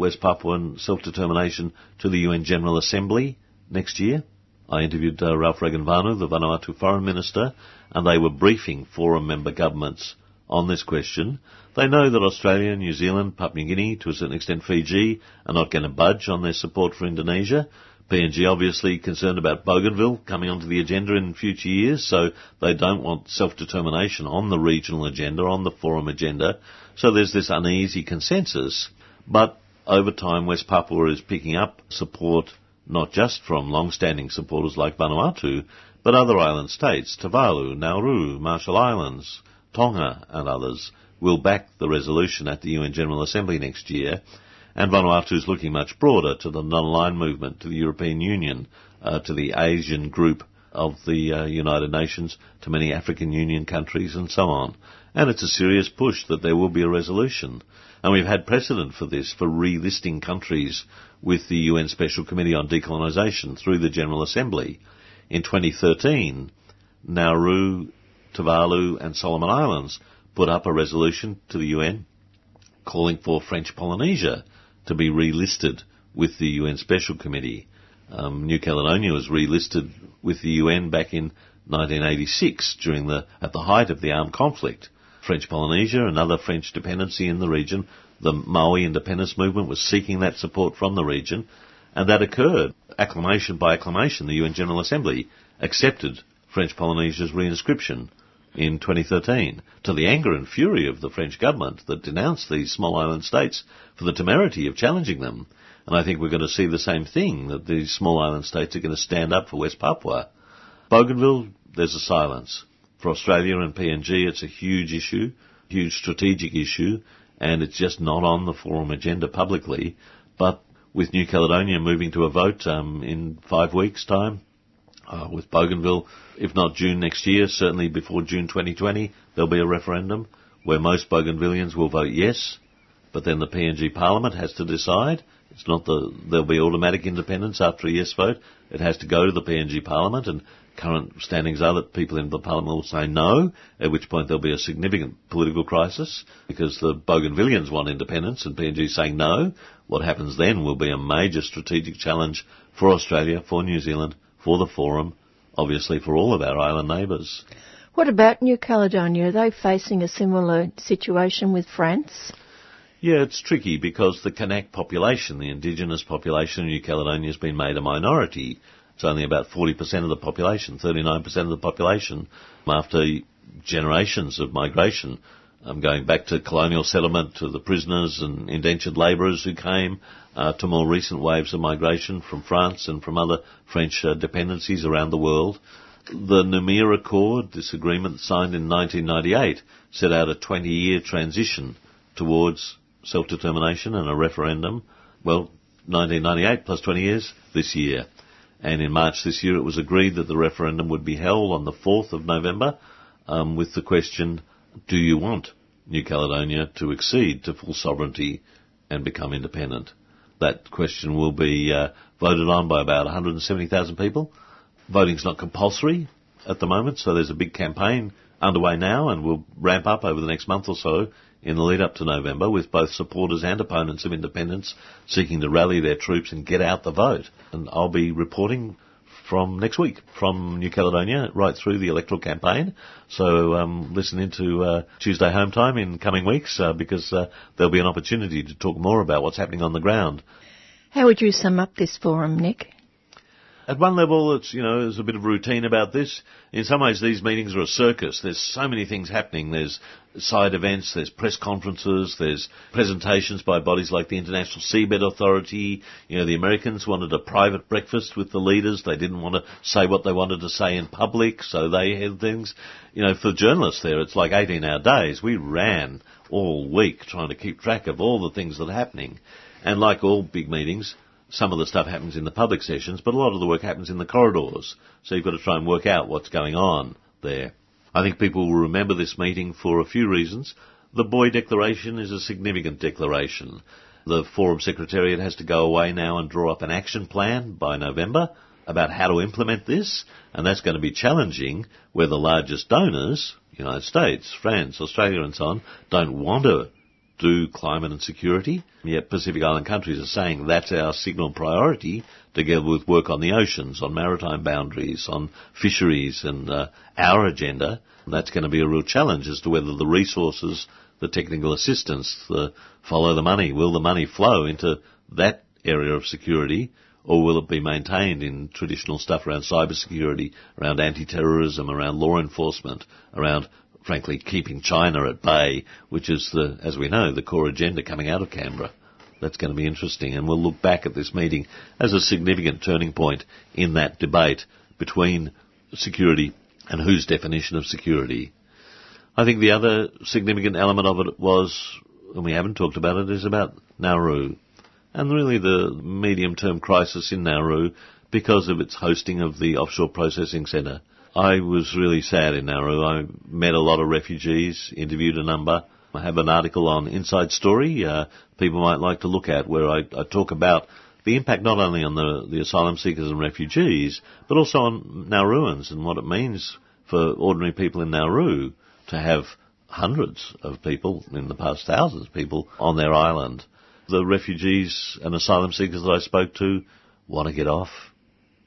West Papuan self-determination to the UN General Assembly next year. I interviewed uh, Ralph Vanu, the Vanuatu Foreign Minister, and they were briefing forum member governments on this question. They know that Australia, New Zealand, Papua New Guinea, to a certain extent Fiji, are not going to budge on their support for Indonesia. PNG obviously concerned about Bougainville coming onto the agenda in future years, so they don't want self-determination on the regional agenda, on the forum agenda. So there's this uneasy consensus. But over time, West Papua is picking up support not just from long-standing supporters like Vanuatu, but other island states, Tuvalu, Nauru, Marshall Islands, Tonga and others will back the resolution at the UN General Assembly next year. And Vanuatu is looking much broader to the non-aligned movement, to the European Union, uh, to the Asian group of the uh, United Nations, to many African Union countries and so on. And it's a serious push that there will be a resolution. And we've had precedent for this, for relisting countries with the UN Special Committee on Decolonisation through the General Assembly. In 2013, Nauru, Tuvalu and Solomon Islands put up a resolution to the UN calling for French Polynesia to be relisted with the UN Special Committee. Um, New Caledonia was relisted with the UN back in 1986 during the at the height of the armed conflict. French Polynesia, another French dependency in the region, the Maohi independence movement was seeking that support from the region, and that occurred. Acclamation by acclamation, the UN General Assembly accepted French Polynesia's reinscription in 2013 to the anger and fury of the French government that denounced these small island states for the temerity of challenging them. And I think we're going to see the same thing, that these small island states are going to stand up for West Papua. Bougainville, there's a silence. For Australia and PNG, it's a huge issue, huge strategic issue, and it's just not on the forum agenda publicly. But with New Caledonia moving to a vote um, in five weeks' time, uh, with Bougainville, if not June next year, certainly before June 2020, there'll be a referendum where most Bougainvillians will vote yes, but then the PNG Parliament has to decide. It's not the, there'll be automatic independence after a yes vote. It has to go to the PNG Parliament and current standings are that people in the parliament will say no, at which point there'll be a significant political crisis because the Bougainvillians want independence and PNG saying no. What happens then will be a major strategic challenge for Australia, for New Zealand, for the Forum, obviously for all of our island neighbours. What about New Caledonia? Are they facing a similar situation with France? Yeah, it's tricky because the Kanak population, the indigenous population of New Caledonia has been made a minority. It's only about 40% of the population, 39% of the population after generations of migration. Going back to colonial settlement, to the prisoners and indentured labourers who came, uh, to more recent waves of migration from France and from other French uh, dependencies around the world. The Noumea Accord, this agreement signed in 1998, set out a 20-year transition towards self-determination and a referendum. Well, 1998 plus 20 years this year. And in March this year it was agreed that the referendum would be held on the 4th of November um, with the question, do you want New Caledonia to accede to full sovereignty and become independent? That question will be uh, voted on by about 170,000 people. Voting's not compulsory at the moment, so there's a big campaign underway now and will ramp up over the next month or so in the lead up to November with both supporters and opponents of independence seeking to rally their troops and get out the vote. And I'll be reporting from next week from New Caledonia right through the electoral campaign. So um, listen into uh, Tuesday home time in coming weeks uh, because uh, there'll be an opportunity to talk more about what's happening on the ground. How would you sum up this forum, Nic? At one level, it's, you know, there's a bit of routine about this. In some ways, these meetings are a circus. There's so many things happening. There's side events, there's press conferences, there's presentations by bodies like the International Seabed Authority. You know, the Americans wanted a private breakfast with the leaders. They didn't want to say what they wanted to say in public, so they had things. You know, for journalists there, it's like 18 hour days. We ran all week trying to keep track of all the things that are happening. And like all big meetings, some of the stuff happens in the public sessions, but a lot of the work happens in the corridors. So you've got to try and work out what's going on there. I think people will remember this meeting for a few reasons. The Boe Declaration is a significant declaration. The Forum Secretariat has to go away now and draw up an action plan by November about how to implement this, and that's going to be challenging where the largest donors, United States, France, Australia and so on, don't want to do climate and security. Yet Pacific Island countries are saying that's our signal priority together with work on the oceans, on maritime boundaries, on fisheries and uh, our agenda. And that's going to be a real challenge as to whether the resources, the technical assistance, the follow the money, will the money flow into that area of security or will it be maintained in traditional stuff around cybersecurity, around anti-terrorism, around law enforcement, around frankly, keeping China at bay, which is the, as we know, the core agenda coming out of Canberra. That's going to be interesting, and we'll look back at this meeting as a significant turning point in that debate between security and whose definition of security. I think the other significant element of it was, and we haven't talked about it, is about Nauru. And really the medium-term crisis in Nauru because of its hosting of the offshore processing centre. I was really sad in Nauru. I met a lot of refugees, interviewed a number. I have an article on Inside Story uh, people might like to look at where I, I talk about the impact not only on the, the asylum seekers and refugees, but also on Nauruans and what it means for ordinary people in Nauru to have hundreds of people, in the past thousands of people, on their island. The refugees and asylum seekers that I spoke to want to get off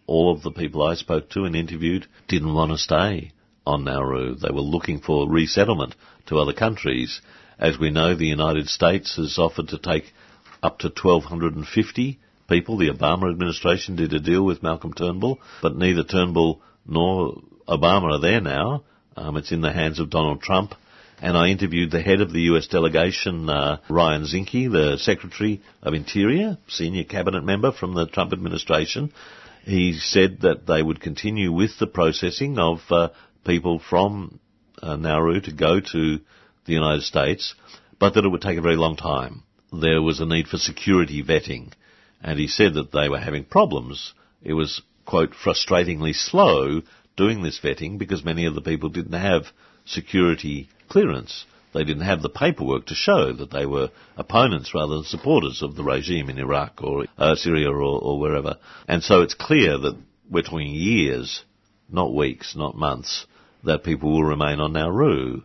all of the people I spoke to and interviewed didn't want to stay on Nauru. They were looking for resettlement to other countries. As we know, the United States has offered to take up to 1,250 people. The Obama administration did a deal with Malcolm Turnbull, but neither Turnbull nor Obama are there now. Um, it's in the hands of Donald Trump. And I interviewed the head of the US delegation, uh, Ryan Zinke, the Secretary of Interior, senior cabinet member from the Trump administration, he said that they would continue with the processing of uh, people from uh, Nauru to go to the United States, but that it would take a very long time. There was a need for security vetting, and he said that they were having problems. It was, quote, frustratingly slow doing this vetting because many of the people didn't have security clearance. They didn't have the paperwork to show that they were opponents rather than supporters of the regime in Iraq or uh, Syria or, or wherever. And so it's clear that we're talking years not weeks, not months, that people will remain on Nauru.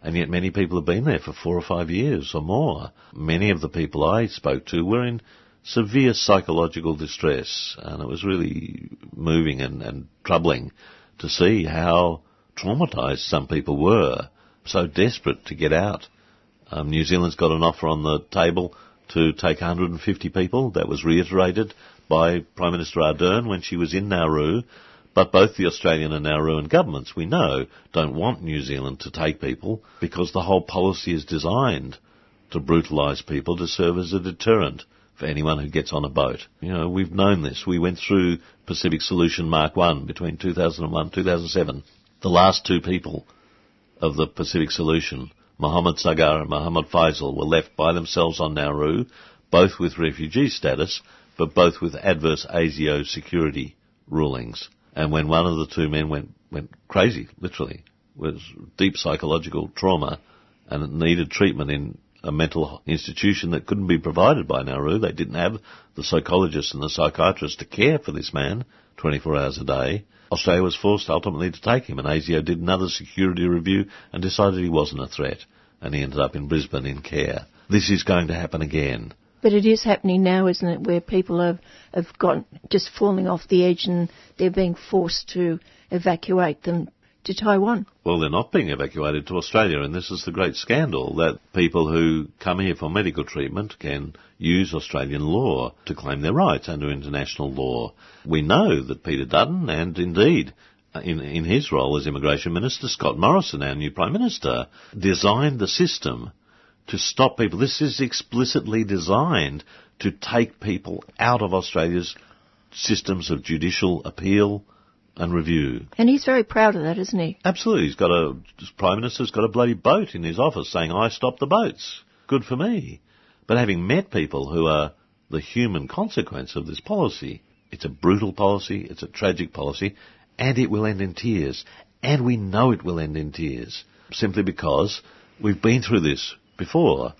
And yet many people have been there for four or five years or more. Many of the people I spoke to were in severe psychological distress, and it was really moving and, and troubling to see how traumatised some people were, so desperate to get out. Um, New Zealand's got an offer on the table to take 150 people. That was reiterated by Prime Minister Ardern when she was in Nauru. But both the Australian and Nauruan governments, we know, don't want New Zealand to take people because the whole policy is designed to brutalise people to serve as a deterrent for anyone who gets on a boat. You know, we've known this. We went through Pacific Solution Mark 1 between 2001 and 2007. The last two people of the Pacific Solution, Mohammed Sagar and Mohammed Faisal, were left by themselves on Nauru, both with refugee status, but both with adverse ASIO security rulings. And when one of the two men went, went crazy, literally, was deep psychological trauma and needed treatment in a mental institution that couldn't be provided by Nauru. They didn't have the psychologists and the psychiatrists to care for this man 24 hours a day. Australia was forced ultimately to take him and ASIO did another security review and decided he wasn't a threat and he ended up in Brisbane in care. This is going to happen again. But it is happening now, isn't it, where people have, have got just falling off the edge and they're being forced to evacuate them to Taiwan. Well, they're not being evacuated to Australia, and this is the great scandal that people who come here for medical treatment can use Australian law to claim their rights under international law. We know that Peter Dutton, and indeed uh, in, in his role as Immigration Minister, Scott Morrison, our new Prime Minister, designed the system to stop people. This is explicitly designed to take people out of Australia's systems of judicial appeal, and review. And he's very proud of that, isn't he? Absolutely. He's got a, Prime Minister's got a bloody boat in his office saying, I stop the boats. Good for me. But having met people who are the human consequence of this policy, it's a brutal policy, it's a tragic policy, and it will end in tears. And we know it will end in tears. Simply because we've been through this before.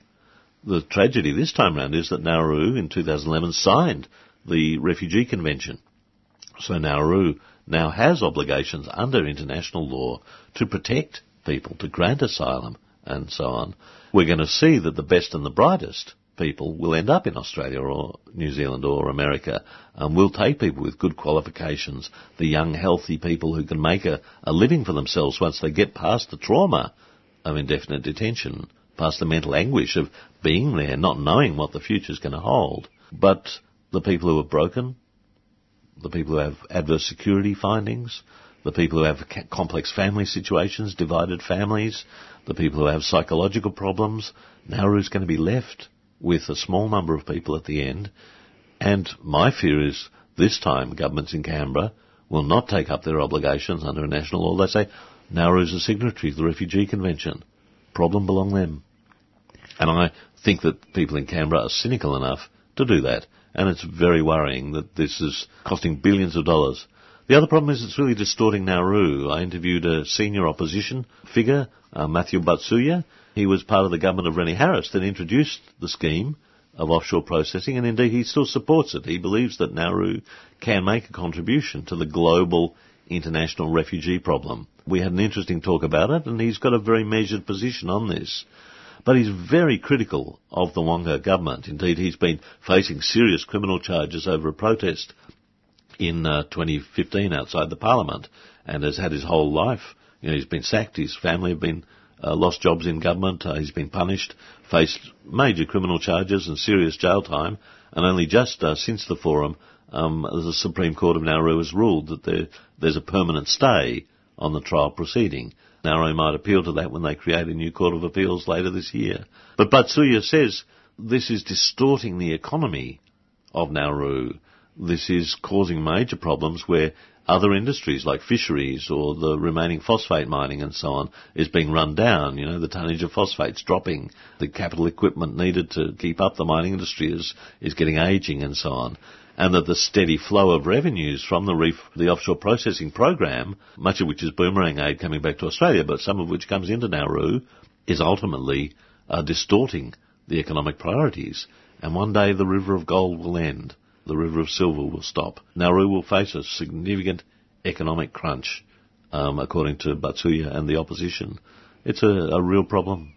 The tragedy this time round is that Nauru in 2011 signed the Refugee Convention. So Nauru now has obligations under international law to protect people, to grant asylum, and so on. We're going to see that the best and the brightest people will end up in Australia or New Zealand or America. Um, we'll take people with good qualifications, the young, healthy people who can make a, a living for themselves once they get past the trauma of indefinite detention, past the mental anguish of being there, not knowing what the future's going to hold. But the people who are broken, the people who have adverse security findings, the people who have complex family situations, divided families, the people who have psychological problems. Nauru's going to be left with a small number of people at the end. And my fear is this time governments in Canberra will not take up their obligations under national law. They say Nauru's a signatory to the Refugee Convention. Problem belong them. And I think that people in Canberra are cynical enough to do that and it's very worrying that this is costing billions of dollars. The other problem is it's really distorting Nauru. I interviewed a senior opposition figure, uh, Matthew Batsiua. He was part of the government of Rennie Harris that introduced the scheme of offshore processing, and indeed he still supports it. He believes that Nauru can make a contribution to the global international refugee problem. We had an interesting talk about it, and he's got a very measured position on this. But he's very critical of the Waqa government. Indeed, he's been facing serious criminal charges over a protest in uh, 2015 outside the parliament and has had his whole life. You know, he's been sacked, his family have been uh, lost jobs in government, uh, he's been punished, faced major criminal charges and serious jail time, and only just uh, since the forum, um, the Supreme Court of Nauru has ruled that there, there's a permanent stay on the trial proceeding. Nauru might appeal to that when they create a new Court of Appeals later this year. But Batsiua says this is distorting the economy of Nauru. This is causing major problems where other industries like fisheries or the remaining phosphate mining and so on is being run down. You know, the tonnage of phosphates dropping. The capital equipment needed to keep up the mining industry is, is getting aging and so on and that the steady flow of revenues from the reef, the offshore processing program, much of which is boomerang aid coming back to Australia, but some of which comes into Nauru, is ultimately uh, distorting the economic priorities. And one day the river of gold will end. The river of silver will stop. Nauru will face a significant economic crunch. um, according to Batsiua and the opposition. It's a, a real problem.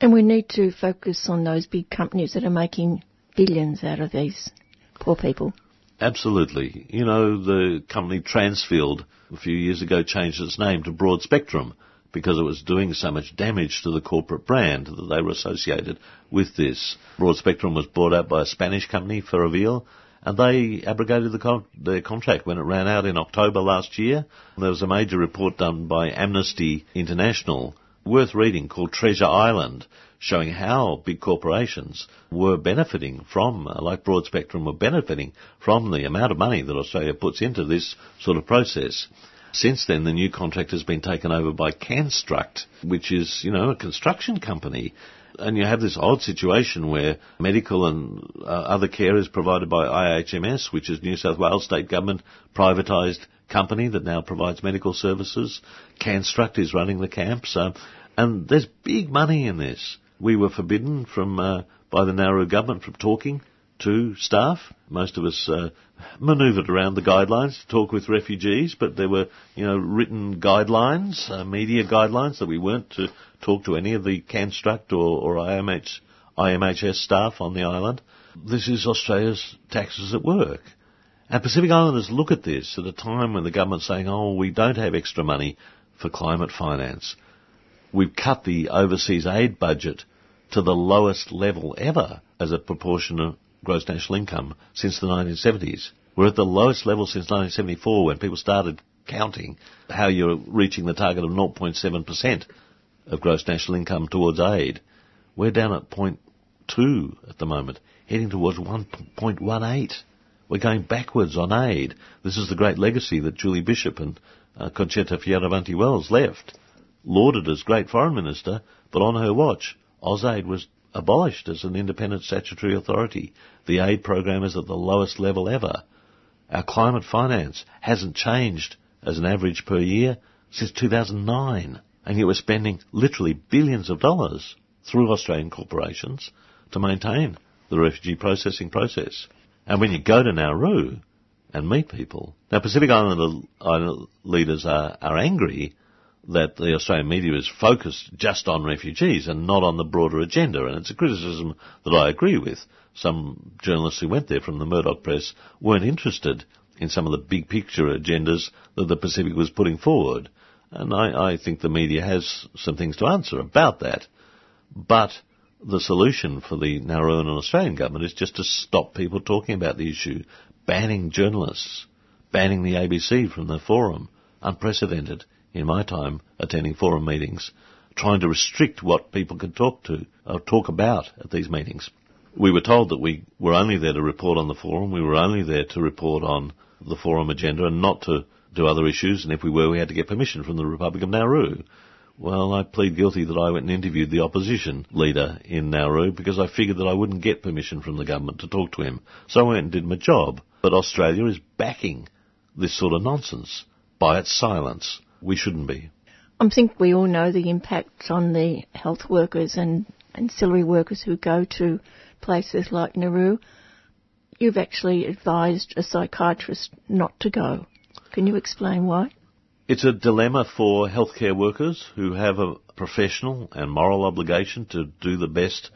And we need to focus on those big companies that are making billions out of these poor people. Absolutely. You know, the company Transfield a few years ago changed its name to Broadspectrum because it was doing so much damage to the corporate brand that they were associated with this. Broadspectrum was bought out by a Spanish company, Ferrovial, and they abrogated the con- their contract when it ran out in October last year. There was a major report done by Amnesty International, worth reading, called Treasure Island, showing how big corporations were benefiting from, uh, like Broadspectrum were benefiting from the amount of money that Australia puts into this sort of process. Since then, the new contract has been taken over by Canstruct, which is, you know, a construction company. And you have this odd situation where medical and uh, other care is provided by IHMS, which is New South Wales state government privatised company that now provides medical services. Canstruct is running the camps. Uh, and there's big money in this. We were forbidden from uh, by the Nauru government from talking to staff. Most of us uh, manoeuvred around the guidelines to talk with refugees, but there were, you know, written guidelines, uh, media guidelines that we weren't to talk to any of the Canstruct or, or IMH, IMHS staff on the island. This is Australia's taxes at work. And Pacific Islanders look at this at a time when the government's saying, oh, we don't have extra money for climate finance. We've cut the overseas aid budget to the lowest level ever as a proportion of gross national income since the 1970s. We're at the lowest level since 1974 when people started counting how you're reaching the target of 0.7% of gross national income towards aid. We're down at 0.2 at the moment, heading towards 1.18. We're going backwards on aid. This is the great legacy that Julie Bishop and uh, Concetta Fierravanti Wells left. Lauded as great foreign minister, but on her watch, AusAid was abolished as an independent statutory authority. The aid program is at the lowest level ever. Our climate finance hasn't changed as an average per year since 2009. And yet we're spending literally billions of dollars through Australian corporations to maintain the refugee processing process. And when you go to Nauru and meet people, now Pacific Islander leaders are, are angry that the Australian media is focused just on refugees and not on the broader agenda. And it's a criticism that I agree with. Some journalists who went there from the Murdoch press weren't interested in some of the big picture agendas that the Pacific was putting forward. And I, I think the media has some things to answer about that. But the solution for the Nauruan and Australian government is just to stop people talking about the issue, banning journalists, banning the ABC from the forum, unprecedented in my time attending forum meetings, trying to restrict what people could talk to or talk about at these meetings. We were told that we were only there to report on the forum. We were only there to report on the forum agenda and not to do other issues. And if we were, we had to get permission from the Republic of Nauru. Well, I plead guilty that I went and interviewed the opposition leader in Nauru because I figured that I wouldn't get permission from the government to talk to him. So I went and did my job. But Australia is backing this sort of nonsense by its silence we shouldn't be. I think we all know the impact on the health workers and ancillary workers who go to places like Nauru. You've actually advised a psychiatrist not to go. Can you explain why? It's a dilemma for healthcare workers who have a professional and moral obligation to do the best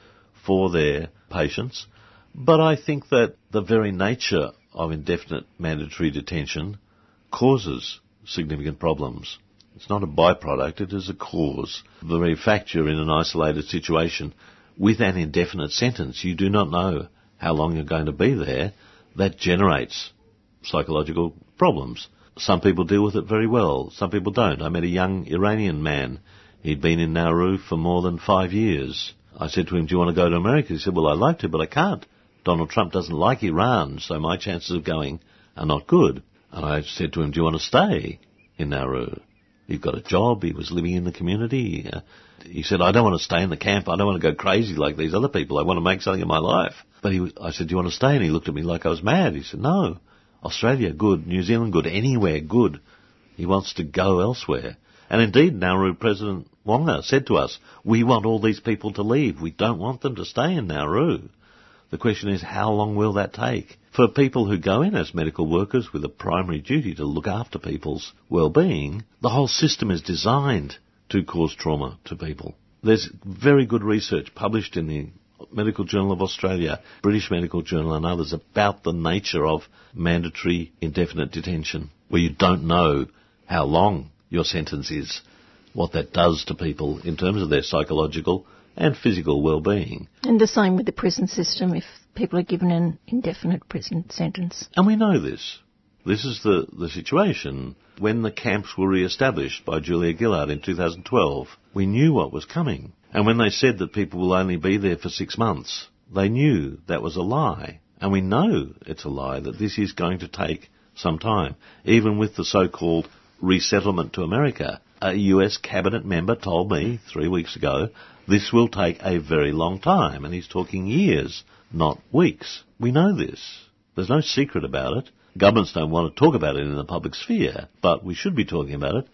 for their patients. But I think that the very nature of indefinite mandatory detention causes significant problems. It's not a byproduct, it is a cause. The very fact you're in an isolated situation with an indefinite sentence, you do not know how long you're going to be there, that generates psychological problems. Some people deal with it very well, some people don't. I met a young Iranian man. He'd been in Nauru for more than five years. I said to him, do you want to go to America? He said, well, I'd like to, but I can't. Donald Trump doesn't like Iran, so my chances of going are not good. And I said to him, do you want to stay in Nauru? You've got a job. He was living in the community. Uh, he said, I don't want to stay in the camp. I don't want to go crazy like these other people. I want to make something of my life. But he, I said, do you want to stay? And he looked at me like I was mad. He said, no. Australia, good. New Zealand, good. Anywhere, good. He wants to go elsewhere. And indeed, Nauru President Waqa said to us, we want all these people to leave. We don't want them to stay in Nauru. The question is, how long will that take? For people who go in as medical workers with a primary duty to look after people's well-being, the whole system is designed to cause trauma to people. There's very good research published in the Medical Journal of Australia, British Medical Journal and others about the nature of mandatory indefinite detention, where you don't know how long your sentence is, what that does to people in terms of their psychological and physical well-being. And the same with the prison system if people are given an indefinite prison sentence. And we know this. This is the, the situation. When the camps were re-established by Julia Gillard in 2012, we knew what was coming. And when they said that people will only be there for six months, they knew that was a lie. And we know it's a lie, that this is going to take some time. Even with the so-called resettlement to America, a US cabinet member told me three weeks ago this will take a very long time, and he's talking years, not weeks. We know this. There's no secret about it. Governments don't want to talk about it in the public sphere, but we should be talking about it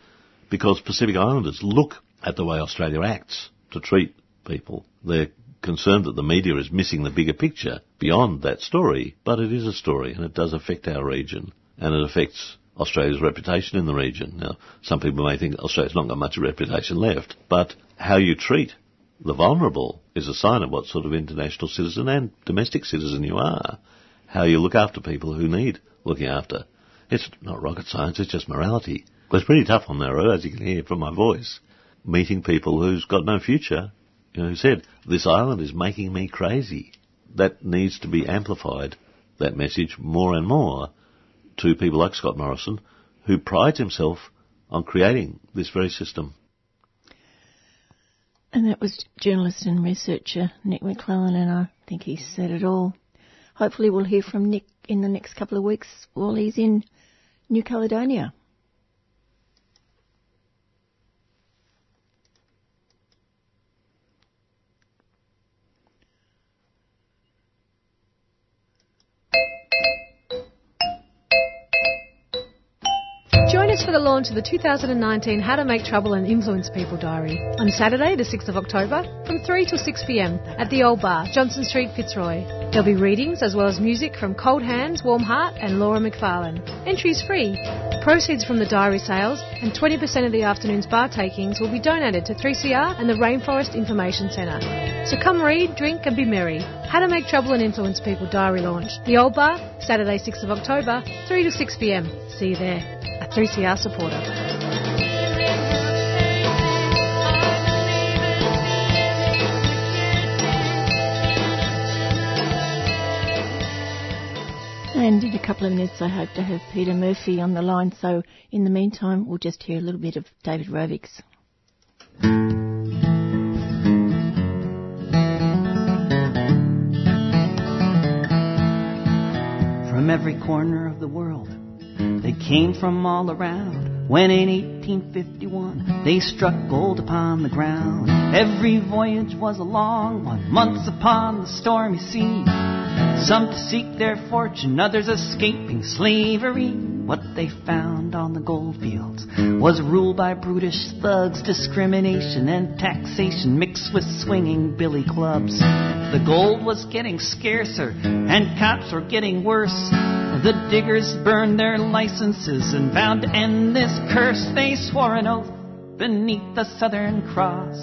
because Pacific Islanders look at the way Australia acts to treat people. They're concerned that the media is missing the bigger picture beyond that story, but it is a story and it does affect our region and it affects Australia's reputation in the region. Now, some people may think Australia's not got much reputation left, but how you treat the vulnerable is a sign of what sort of international citizen and domestic citizen you are. How you look after people who need looking after. It's not rocket science, it's just morality. It's pretty tough on Nauru, as you can hear from my voice. Meeting people who's got no future, you know, who said, this island is making me crazy. That needs to be amplified, that message, more and more to people like Scott Morrison, who prides himself on creating this very system. And that was journalist and researcher Nic Maclellan, and I think he said it all. Hopefully, we'll hear from Nic in the next couple of weeks while he's in New Caledonia. Launch of the 2019 How to Make Trouble and Influence People diary on Saturday, the 6th of October, from 3 till 6 pm at the Old Bar, Johnson Street, Fitzroy. There'll be readings as well as music from Cold Hands, Warm Heart, and Laura McFarlane. Entry is free. Proceeds from the diary sales and 20% of the afternoon's bar takings will be donated to 3CR and the Rainforest Information Centre. So come read, drink, and be merry. How to Make Trouble and Influence People diary launch. The Old Bar, Saturday, 6th of October, 3 to 6 pm. See you there. A 3CR supporter. And in a couple of minutes, I hope to have Peter Murphy on the line. So in the meantime, we'll just hear a little bit of David Rovics. From every corner of the world, they came from all around. When in 1851 they struck gold upon the ground. Every voyage was a long one, months upon the stormy sea. Some to seek their fortune, others escaping slavery. What they found on the gold fields was ruled by brutish thugs, discrimination and taxation mixed with swinging billy clubs. The gold was getting scarcer and cops were getting worse. The diggers burned their licenses and vowed to end this curse. They swore an oath beneath the Southern Cross.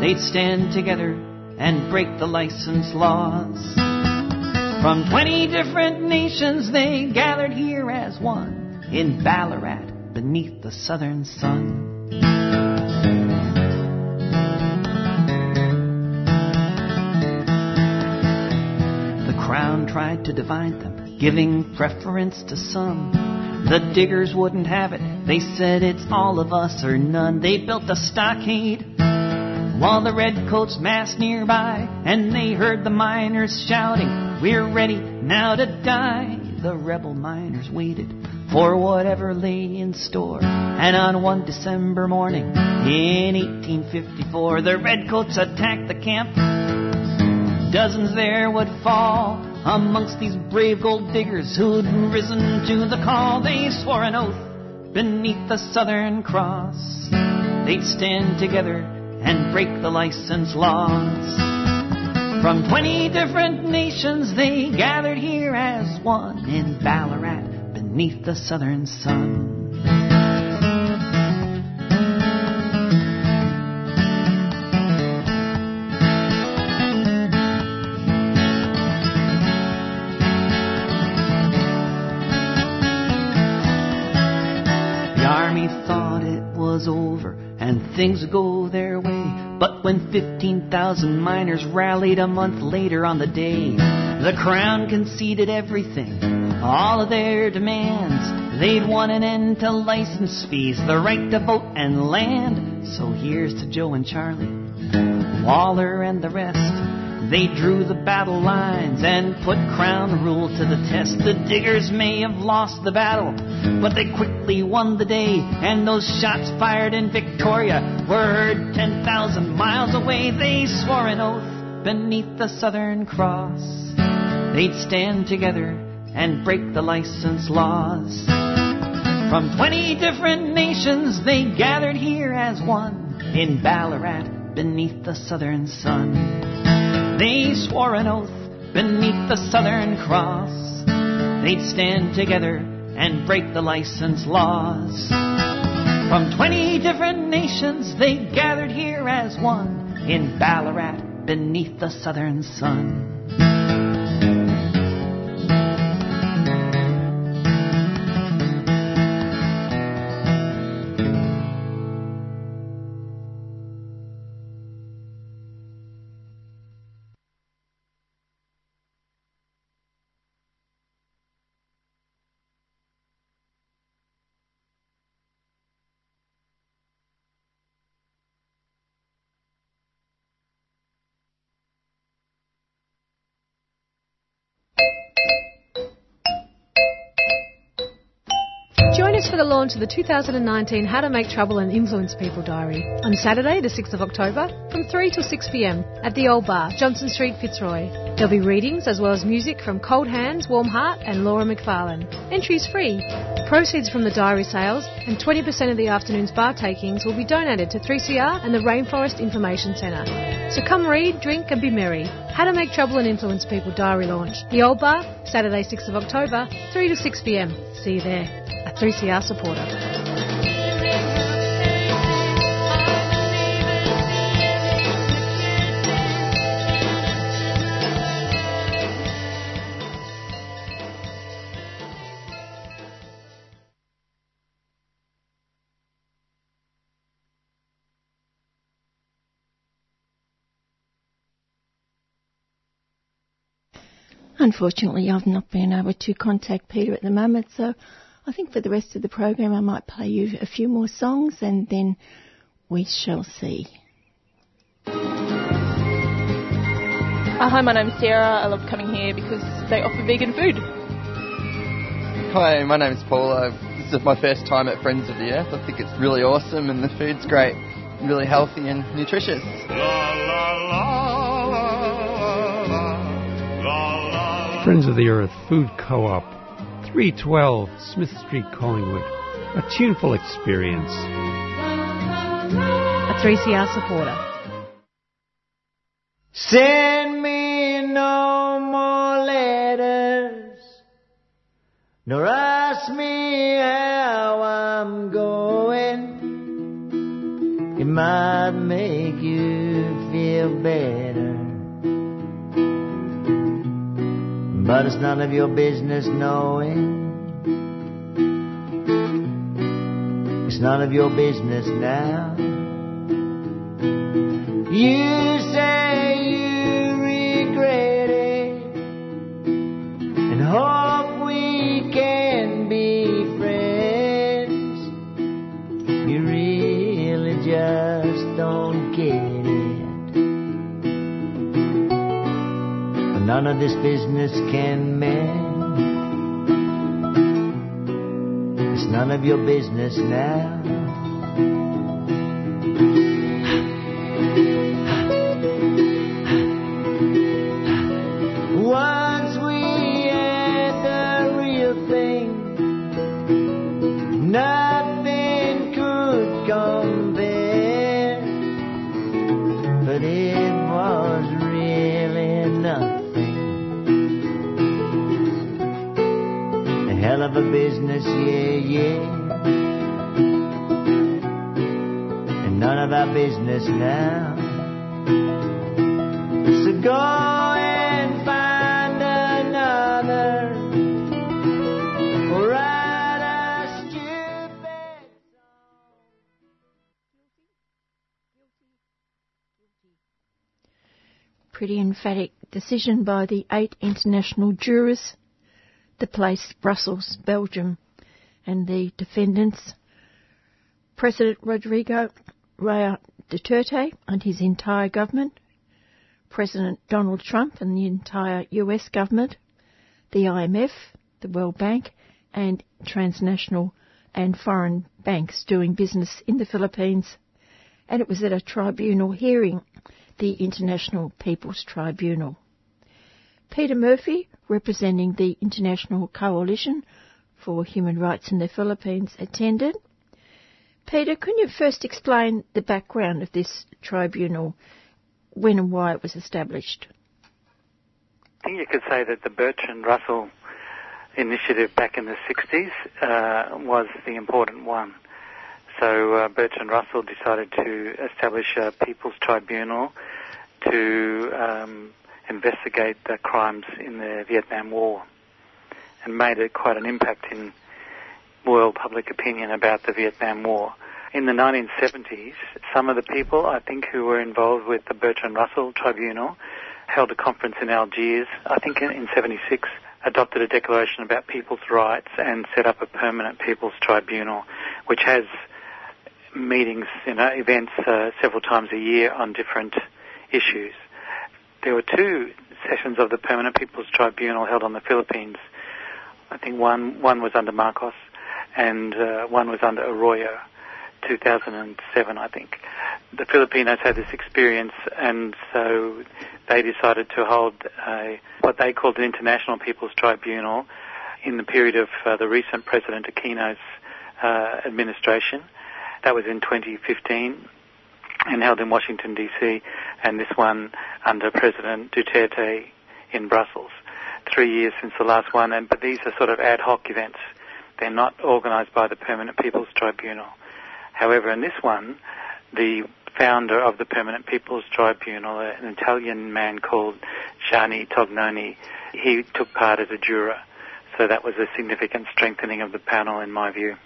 They'd stand together and break the license laws. From 20 different nations they gathered here as one in Ballarat beneath the southern sun. The crown tried to divide them, giving preference to some. The diggers wouldn't have it. They said it's all of us or none. They built a stockade while the redcoats massed nearby, and they heard the miners shouting, We're ready now to die. The rebel miners waited for whatever lay in store. And on one December morning in 1854, the redcoats attacked the camp. Dozens there would fall amongst these brave gold diggers who'd risen to the call. They swore an oath beneath the Southern Cross. They'd stand together and break the license laws. From 20 different nations they gathered here as one in Ballarat beneath the southern sun. The army thought it was over and things would go their way. But when 15,000 miners rallied a month later on the day, the Crown conceded everything, all of their demands. They'd won an end to license fees, the right to vote and land. So here's to Joe and Charlie, Waller and the rest. They drew the battle lines and put crown rule to the test. The diggers may have lost the battle, but they quickly won the day. And those shots fired in Victoria were heard 10,000 miles away. They swore an oath beneath the Southern Cross. They'd stand together and break the license laws. From 20 different nations they gathered here as one in Ballarat beneath the southern sun. They swore an oath beneath the Southern Cross. They'd stand together and break the license laws. From 20 different nations they gathered here as one in Ballarat beneath the southern sun. For the launch of the 2019 How to Make Trouble and Influence People diary on Saturday, the 6th of October, from 3 till 6 pm at the Old Bar, Johnson Street, Fitzroy. There'll be readings as well as music from Cold Hands, Warm Heart, and Laura McFarlane. Entry is free. Proceeds from the diary sales and 20% of the afternoon's bar takings will be donated to 3CR and the Rainforest Information Centre. So come read, drink, and be merry. How to Make Trouble and Influence People diary launch. The Old Bar, Saturday, 6th of October, 3 to 6 pm. See you there. A 3CR supporter. Unfortunately, I've not been able to contact Peter at the moment, so I think for the rest of the program I might play you a few more songs and then we shall see. Uh, hi, my name's Sarah. I love coming here because they offer vegan food. Hi, my name's Paula. This is my first time at Friends of the Earth. I think it's really awesome and the food's great, really healthy and nutritious. Friends of the Earth Food Co-op, 312 Smith Street, Collingwood. A tuneful experience. A 3CR supporter. Send me no more letters, nor ask me how I'm going. It might make you feel better. But it's none of your business knowing. It's none of your business now. You say you regret it and hope none of this business can mend. It's none of your business now. Business now. So go and find another. Write a stupid Pretty emphatic decision by the eight international jurors that place, Brussels, Belgium, and the defendants, President Rodrigo Roa Duterte and his entire government, President Donald Trump and the entire US government, the IMF, the World Bank, and transnational and foreign banks doing business in the Philippines. And it was at a tribunal hearing, the International People's Tribunal. Peter Murphy, representing the International Coalition for Human Rights in the Philippines, attended. Peter, can you first explain the background of this tribunal, when and why it was established? I think you could say that the Bertrand Russell initiative back in the 60s uh, was the important one. So uh, Bertrand Russell decided to establish a People's Tribunal to um, investigate the crimes in the Vietnam War and made it quite an impact in world public opinion about the Vietnam War. In the 1970s, some of the people, I think, who were involved with the Bertrand Russell Tribunal held a conference in Algiers, I think in, in 76, adopted a declaration about people's rights and set up a permanent People's Tribunal, which has meetings, you know, events uh, several times a year on different issues. There were two sessions of the Permanent People's Tribunal held on the Philippines. I think one one was under Marcos, and uh, one was under Arroyo, 2007, I think. The Filipinos had this experience, and so they decided to hold a, what they called an International People's Tribunal in the period of uh, the recent President Aquino's uh, administration. That was in 2015 and held in Washington DC, and this one under President Duterte in Brussels. Three years since the last one, and but these are sort of ad hoc events. They're not organised by the Permanent People's Tribunal. However, in this one, the founder of the Permanent People's Tribunal, an Italian man called Gianni Tognoni, he took part as a juror. So that was a significant strengthening of the panel, in my view.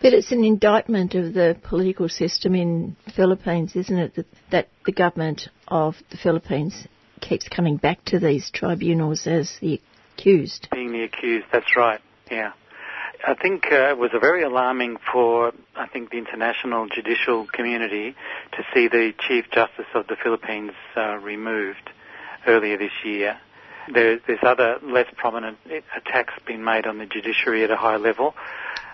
But it's an indictment of the political system in the Philippines, isn't it? That, that the government of the Philippines keeps coming back to these tribunals as the accused. Being the accused, that's right, yeah. I think uh, it was a very alarming for, I think, the international judicial community to see the Chief Justice of the Philippines uh, removed earlier this year. There, there's other less prominent attacks being made on the judiciary at a high level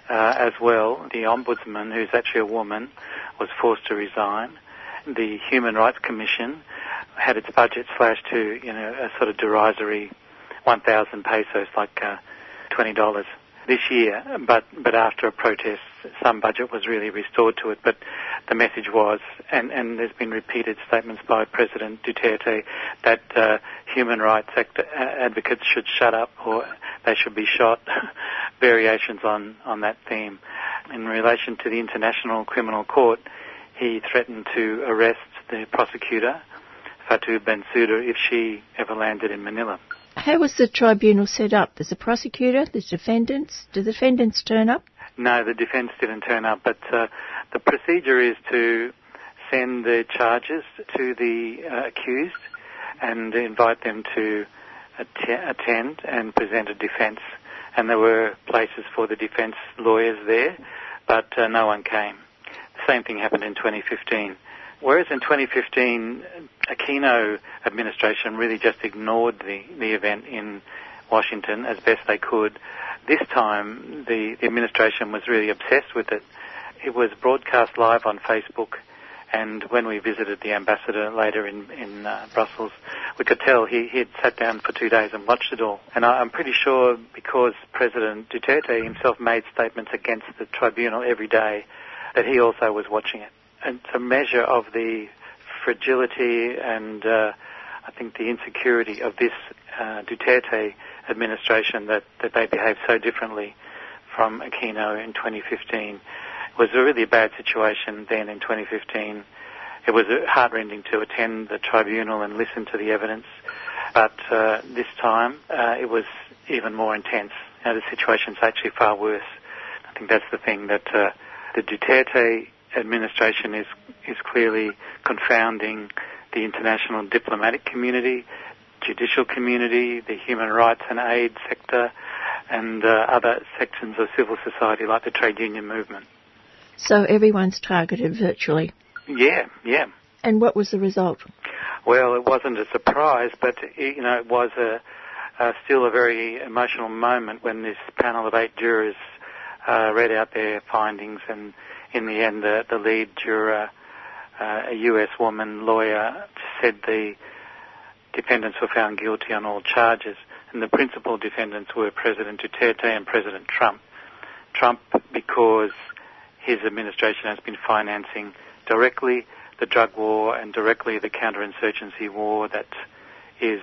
uh, as well. The Ombudsman, who's actually a woman, was forced to resign. The Human Rights Commission had its budget slashed to, you know, a sort of derisory 1,000 pesos, like uh, $20 this year, but but after a protest, some budget was really restored to it. But the message was, and and there's been repeated statements by President Duterte that uh, human rights act- advocates should shut up or they should be shot. Variations on on that theme. In relation to the International Criminal Court, he threatened to arrest the prosecutor, Fatou Bensouda, if she ever landed in Manila. How was the tribunal set up? There's a prosecutor, there's defendants. Do the defendants turn up? No, the defence didn't turn up, but uh, the procedure is to send the charges to the uh, accused and invite them to att- attend and present a defence. And there were places for the defence lawyers there, but uh, no one came. The same thing happened in 2015. Whereas in 2015, Aquino administration really just ignored the, the event in Washington as best they could. This time, the, the administration was really obsessed with it. It was broadcast live on Facebook, and when we visited the ambassador later in, in uh, Brussels, we could tell he had sat down for two days and watched it all. And I, I'm pretty sure because President Duterte himself made statements against the tribunal every day, that he also was watching it. It's a measure of the fragility and uh, I think the insecurity of this uh, Duterte administration that, that they behaved so differently from Aquino in 2015 was a really bad situation then in 2015. It was heartrending to attend the tribunal and listen to the evidence, but uh, this time uh, it was even more intense. Know, the situation's actually far worse. I think that's the thing that uh, the Duterte administration is is clearly confounding the international diplomatic community, judicial community, the human rights and aid sector, and uh, other sections of civil society like the trade union movement. So everyone's targeted virtually. Yeah, yeah. And what was the result? Well, it wasn't a surprise, but you know, it was a, a still a very emotional moment when this panel of eight jurors uh, read out their findings, and in the end, the, the lead juror, uh, a U.S. woman lawyer, said the defendants were found guilty on all charges, and the principal defendants were President Duterte and President Trump. Trump because his administration has been financing directly the drug war and directly the counterinsurgency war that is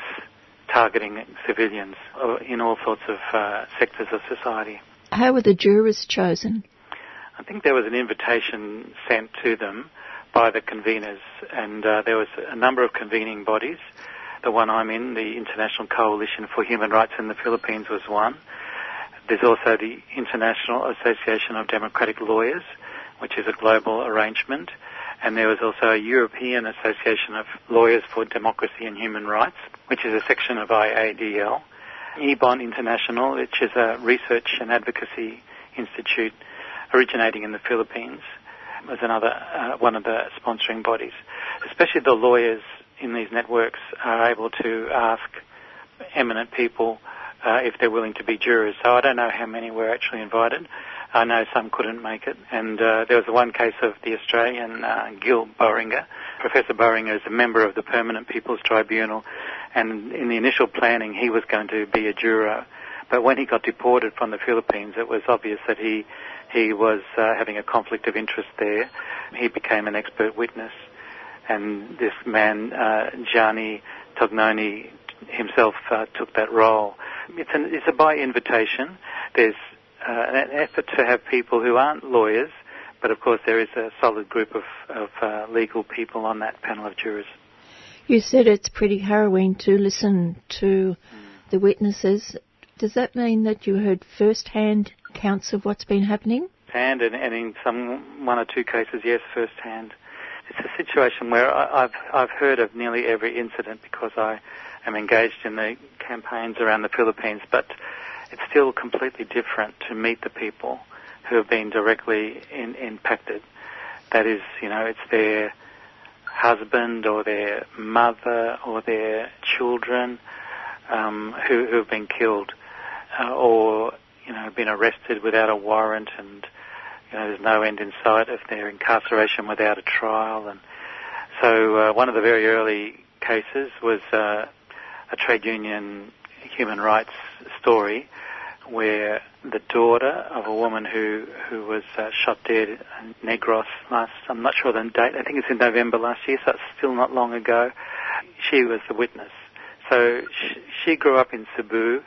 targeting civilians in all sorts of uh, sectors of society. How were the jurors chosen? I think there was an invitation sent to them by the conveners, and uh, there was a number of convening bodies. The one I'm in, the International Coalition for Human Rights in the Philippines, was one. There's also the International Association of Democratic Lawyers, which is a global arrangement and there was also a European Association of Lawyers for Democracy and Human Rights, which is a section of IADL. IBON International, which is a research and advocacy institute originating in the Philippines, was another uh, one of the sponsoring bodies. Especially the lawyers in these networks are able to ask eminent people uh, if they're willing to be jurors. So I don't know how many were actually invited. I know some couldn't make it, and uh, there was one case of the Australian uh, Gil Boehringer. Professor Boehringer is a member of the Permanent People's Tribunal, and in the initial planning, he was going to be a juror. But when he got deported from the Philippines, it was obvious that he he was uh, having a conflict of interest there. He became an expert witness, and this man, uh, Gianni Tognoni, himself uh, took that role. It's, an, it's a by invitation. There's uh, an effort to have people who aren't lawyers, but of course there is a solid group of, of uh, legal people on that panel of jurors. You said it's pretty harrowing to listen to the witnesses. Does that mean that you heard first-hand accounts of what's been happening? And, and, in some one or two cases, yes, first-hand. It's a situation where I, I've I've heard of nearly every incident because I am engaged in the campaigns around the Philippines, but it's still completely different to meet the people who have been directly in, impacted. That is, you know, it's their husband or their mother or their children um, who, who have been killed uh, or, you know, been arrested without a warrant and, you know, there's no end in sight of their incarceration without a trial. And so uh, one of the very early cases was uh, a trade union human rights story where the daughter of a woman who who was uh, shot dead in Negros last I'm not sure the date I think it's in November last year so it's still not long ago. She was the witness. So she, she grew up in Cebu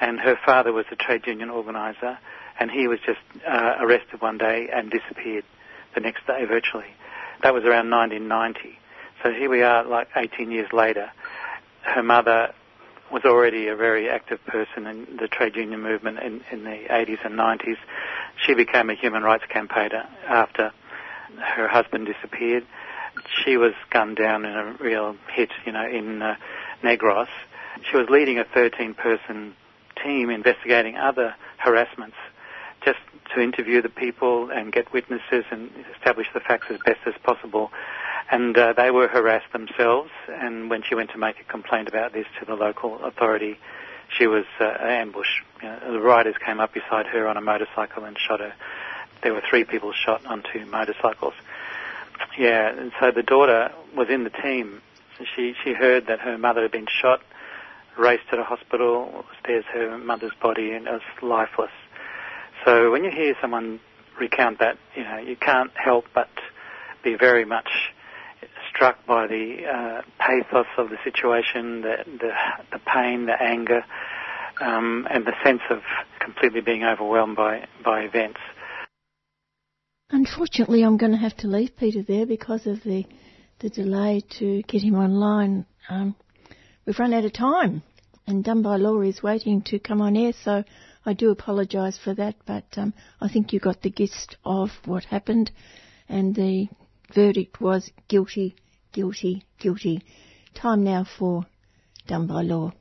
and her father was a trade union organizer and he was just uh, arrested one day and disappeared the next day virtually that was around 1990 so here we are like 18 years later her mother was already a very active person in the trade union movement in, in the 80s and 90s. She became a human rights campaigner after her husband disappeared. She was gunned down in a real hit, you know, in uh, Negros. She was leading a 13-person team investigating other harassments just to interview the people and get witnesses and establish the facts as best as possible and uh, they were harassed themselves. And when she went to make a complaint about this to the local authority, she was uh, ambushed. You know, the riders came up beside her on a motorcycle and shot her. There were three people shot on two motorcycles. Yeah, and so the daughter was in the team. She she heard that her mother had been shot, raced to the hospital. There's her mother's body and it was lifeless. So when you hear someone recount that, you know, you can't help but be very much struck by the uh, pathos of the situation, the, the, the pain, the anger, um, and the sense of completely being overwhelmed by, by events. Unfortunately, I'm going to have to leave Peter there because of the the delay to get him online. Um, we've run out of time, and Dunbar Law is waiting to come on air, so I do apologise for that. But um, I think you got the gist of what happened, and the verdict was guilty, guilty, guilty. Time now for Dunbar Law.